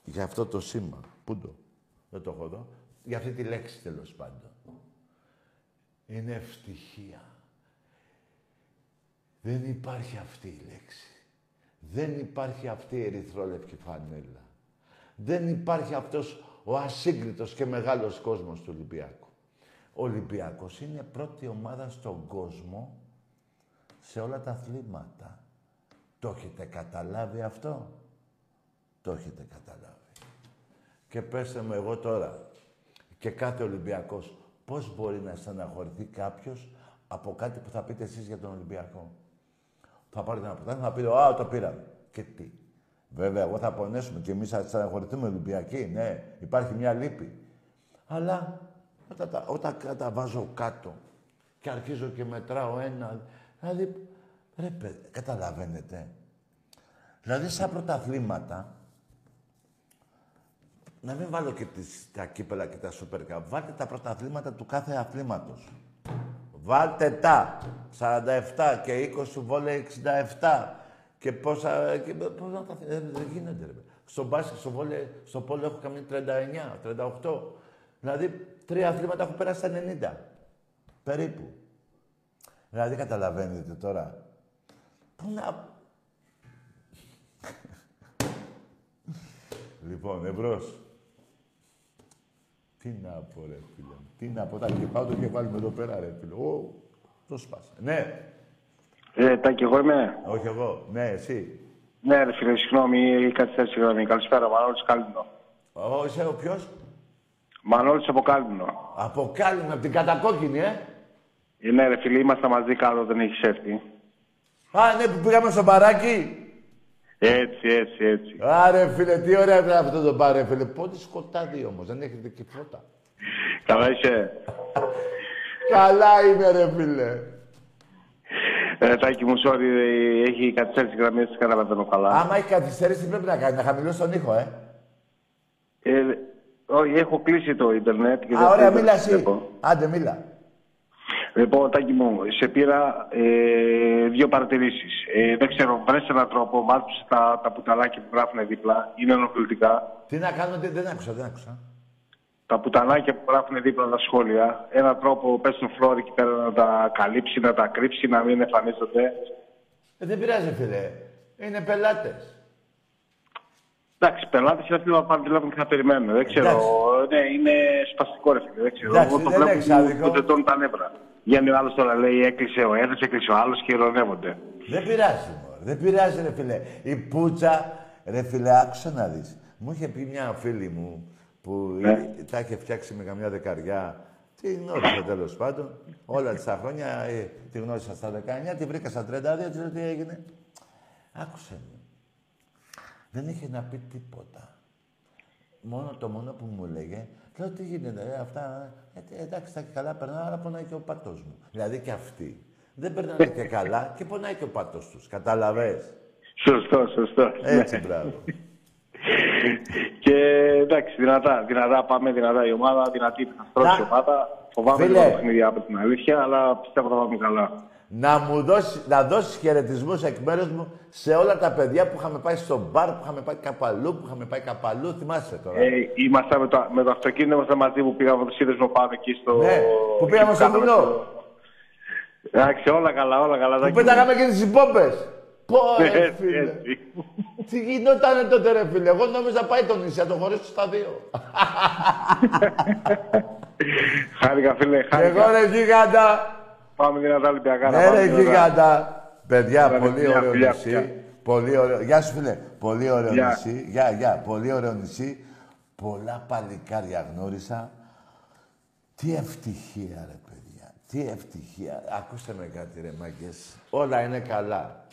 Speaker 1: Για αυτό το σήμα. Πού το, δεν το έχω εδώ. Για αυτή τη λέξη, τέλος πάντων. Είναι ευτυχία. Δεν υπάρχει αυτή η λέξη. Δεν υπάρχει αυτή η ερυθρόλευκη φανέλα. Δεν υπάρχει αυτός ο ασύγκριτος και μεγάλος κόσμος του Ολυμπιακού. Ο Ολυμπιακός είναι πρώτη ομάδα στον κόσμο σε όλα τα αθλήματα. Το έχετε καταλάβει αυτό; Το έχετε καταλάβει. Και πέστε μου εγώ τώρα και κάθε Ολυμπιακός πώς μπορεί να στεναχωρηθεί κάποιος από κάτι που θα πείτε εσείς για τον Ολυμπιακό; Θα πάρετε ένα πρωτάθλημα, θα πείτε, Α, το πήραμε. Και τι; Βέβαια, εγώ θα πονέσουμε και εμείς θα στεναχωρηθούμε Ολυμπιακοί. Ναι, υπάρχει μια λύπη. Αλλά όταν τα, όταν τα βάζω κάτω και αρχίζω και μετράω ένα. Δηλαδή, ρε παιδί, καταλαβαίνετε. Δηλαδή, σαν πρωταθλήματα, να μην βάλω και τις, τα κύπελα και τα σούπερ cup. Βάλτε τα πρωταθλήματα του κάθε αθλήματος. Βάλτε τα. 47 και 20 σου βόλε 67. Και πόσα... Και, πώς να τα... Ε, δεν γίνεται, ρε. Στο μπάσκετ, στο βόλε, στο πόλο έχω καμία 39, 38. Δηλαδή, τρία αθλήματα έχω πέρασει στα 90. Περίπου. Δηλαδή, καταλαβαίνετε τώρα. Πού να... λοιπόν, εμπρός. Τι να πω, ρε φίλε. μου. Τι να πω, τα και πάω το κεφάλι μου εδώ πέρα, ρε φίλε. Ω, το σπάσα. Ναι,
Speaker 11: Ε, Τάκη, εγώ είμαι.
Speaker 1: όχι εγώ. Ναι, εσύ.
Speaker 11: Ναι, ρε φίλε, συγγνώμη, καθυστέρηση γραμμή. Καλησπέρα, Μανώλης Κάλινο.
Speaker 1: Ο, είσαι ο ποιος;
Speaker 11: Μανώλης από Κάλινο.
Speaker 1: Από Κάλινο, από την κατακόκκινη, ε.
Speaker 11: Ε, ναι, ρε φίλε, είμαστε μαζί κάτω, δεν έχεις έρθει.
Speaker 1: Α, ναι, που πήγαμε στο μπαράκι.
Speaker 11: Έτσι, έτσι, έτσι.
Speaker 1: Άρε, φίλε, τι ωραία ήταν αυτό το μπαρ, ρε φίλε. Πότε σκοτάδι όμως, δεν έχετε και φώτα.
Speaker 11: Καλά είσαι.
Speaker 1: Καλά είμαι, ρε φίλε.
Speaker 11: Ε, Τάκη μου, sorry, ε, έχει καθυστέρηση γραμμή, δεν καταλαβαίνω καλά.
Speaker 1: Άμα έχει καθυστέρηση, τι πρέπει να κάνει, να χαμηλώσει τον ήχο, ε.
Speaker 11: Ε, όχι, έχω κλείσει το ίντερνετ. και
Speaker 1: Α,
Speaker 11: δεν
Speaker 1: ωραία,
Speaker 11: δεν-
Speaker 1: μίλα εσύ.
Speaker 11: βλέπω.
Speaker 1: Άντε, μίλα.
Speaker 11: Λοιπόν, Τάκη μου, σε πήρα ε, δύο παρατηρήσεις. Ε, δεν ξέρω, βρες έναν τρόπο, μάθησε τα, τα πουταλάκια που γράφουν δίπλα, είναι ενοχλητικά.
Speaker 1: Τι να κάνω, τι- δεν άκουσα, δεν άκουσα.
Speaker 11: Τα πουτανάκια που γράφουν δίπλα τα σχόλια, έναν τρόπο πες στον Φλόρ εκεί πέρα να τα καλύψει, να τα κρύψει, να μην εμφανίζονται.
Speaker 1: Ε, δεν πειράζει, φίλε. Είναι πελάτες.
Speaker 11: Εντάξει, πελάτες είναι αυτοί που πάρουν τηλέφωνο και θα περιμένουν. Δεν ξέρω. Ναι, είναι σπαστικό ρε φίλε. Δεν ξέρω.
Speaker 1: Εντάξει,
Speaker 11: Εγώ το
Speaker 1: δεν
Speaker 11: βλέπω
Speaker 1: έχεις
Speaker 11: που
Speaker 1: άδικο.
Speaker 11: μου τετώνουν τα νεύρα. Βγαίνει ο άλλος τώρα λέει έκλεισε ο ένας, έκλεισε ο άλλος και ειρωνεύονται.
Speaker 1: Δεν πειράζει, μωρέ. Δεν πειράζει, ρε φίλε. Η πουτσα, ρε φίλε, άκουσα να δεις. Μου είχε πει μια φίλη μου που
Speaker 11: Ναι.
Speaker 1: τα είχε φτιάξει με καμιά δεκαριά. Τη γνώρισα τέλος πάντων. Όλα τα χρόνια ε, τη γνώρισα στα 19, τη βρήκα στα 32, της λέω τι έγινε. Άκουσε με. Δεν είχε να πει τίποτα. Μόνο το μόνο που μου έλεγε, λέω τι γίνεται, ε, αυτά, ε, εντάξει, τα και καλά περνάω, αλλά πονάει και ο πατός μου. Δηλαδή και αυτοί. Δεν περνάνε και καλά και πονάει και ο πατός τους. Καταλαβες.
Speaker 11: Σωστό, σωστό.
Speaker 1: Έτσι,
Speaker 11: Ναι.
Speaker 1: μπράβο.
Speaker 11: Και εντάξει, δυνατά, δυνατά πάμε, δυνατά η ομάδα, δυνατή θα στρώσει η ομάδα. Φοβάμαι
Speaker 1: Φίλε.
Speaker 11: λίγο το παιχνίδι από την αλήθεια, αλλά πιστεύω θα πάμε καλά.
Speaker 1: Να μου δώσει, να δώσεις χαιρετισμούς εκ μέρους μου σε όλα τα παιδιά που είχαμε πάει στο μπαρ, που είχαμε πάει καπαλού, που είχαμε πάει καπαλού. Θυμάσαι τώρα.
Speaker 11: Ε, είμαστε με το, με το αυτοκίνητο είμαστε μαζί που πήγαμε με το σύνδεσμο πάνω εκεί στο.
Speaker 1: Ναι, που πήγαμε
Speaker 11: εκεί
Speaker 1: στο
Speaker 11: κάναμε
Speaker 1: βουνό.
Speaker 11: το- Εντάξει, όλα καλά, όλα καλά.
Speaker 1: που
Speaker 11: Τάκη.
Speaker 1: πέταγαμε και τις υπόμπες. Πω, ρε
Speaker 11: Έτσι,
Speaker 1: φίλε.
Speaker 11: έτσι.
Speaker 1: Τι γινότανε τότε, ρε φίλε. Εγώ νόμιζα πάει το νησί, να το χωρίσω στα δύο.
Speaker 11: Χάρηκα, φίλε,
Speaker 1: Και
Speaker 11: χάρηκα.
Speaker 1: εγώ ρε γίγαντα.
Speaker 11: Πάμε δυνατά Ολυμπιακά. να
Speaker 1: Ναι
Speaker 11: πάμε
Speaker 1: ρε
Speaker 11: δυνατά.
Speaker 1: γίγαντα. Παιδιά,
Speaker 11: Ωραία,
Speaker 1: πολύ
Speaker 11: φιλιά,
Speaker 1: ωραίο
Speaker 11: φιλιά,
Speaker 1: νησί.
Speaker 11: φιλιά.
Speaker 1: Πολύ ωραίο. Γεια σου φίλε. Πολύ ωραίο
Speaker 11: Γεια.
Speaker 1: νησί. Γεια, γεια. Πολύ ωραίο νησί. Πολλά παλικάρια γνώρισα. Τι ευτυχία ρε παιδιά. Τι ευτυχία. Ακούστε με κάτι ρε μάγκες. Όλα είναι καλά.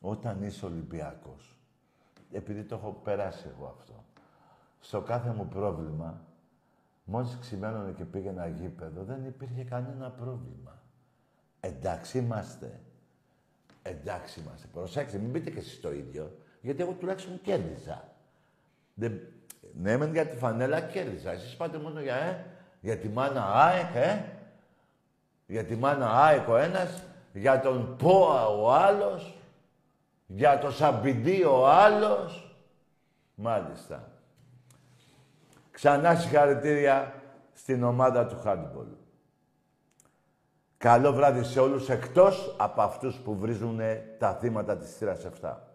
Speaker 1: Όταν είσαι Ολυμπιακός, επειδή το έχω περάσει εγώ αυτό, στο κάθε μου πρόβλημα, μόλις ξημένωνε και πήγαινα γήπεδο, δεν υπήρχε κανένα πρόβλημα. Εντάξει είμαστε. Εντάξει είμαστε. Προσέξτε, μην πείτε και εσείς το ίδιο. Γιατί εγώ τουλάχιστον κέρδιζα. Δεν... Ναι, μεν για τη φανέλα κέρδιζα. Εσείς πάτε μόνο για, ε, για τη μάνα ΑΕΚ, ε. Για τη μάνα ΑΕΚ ο ένας, για τον ΠΟΑ ο άλλος, για το Σαμπιντή ο άλλος. Μάλιστα. Ξανά συγχαρητήρια στην ομάδα του handball. Καλό βράδυ σε όλους εκτός από αυτούς που βρίζουν τα θύματα της θύρας 7.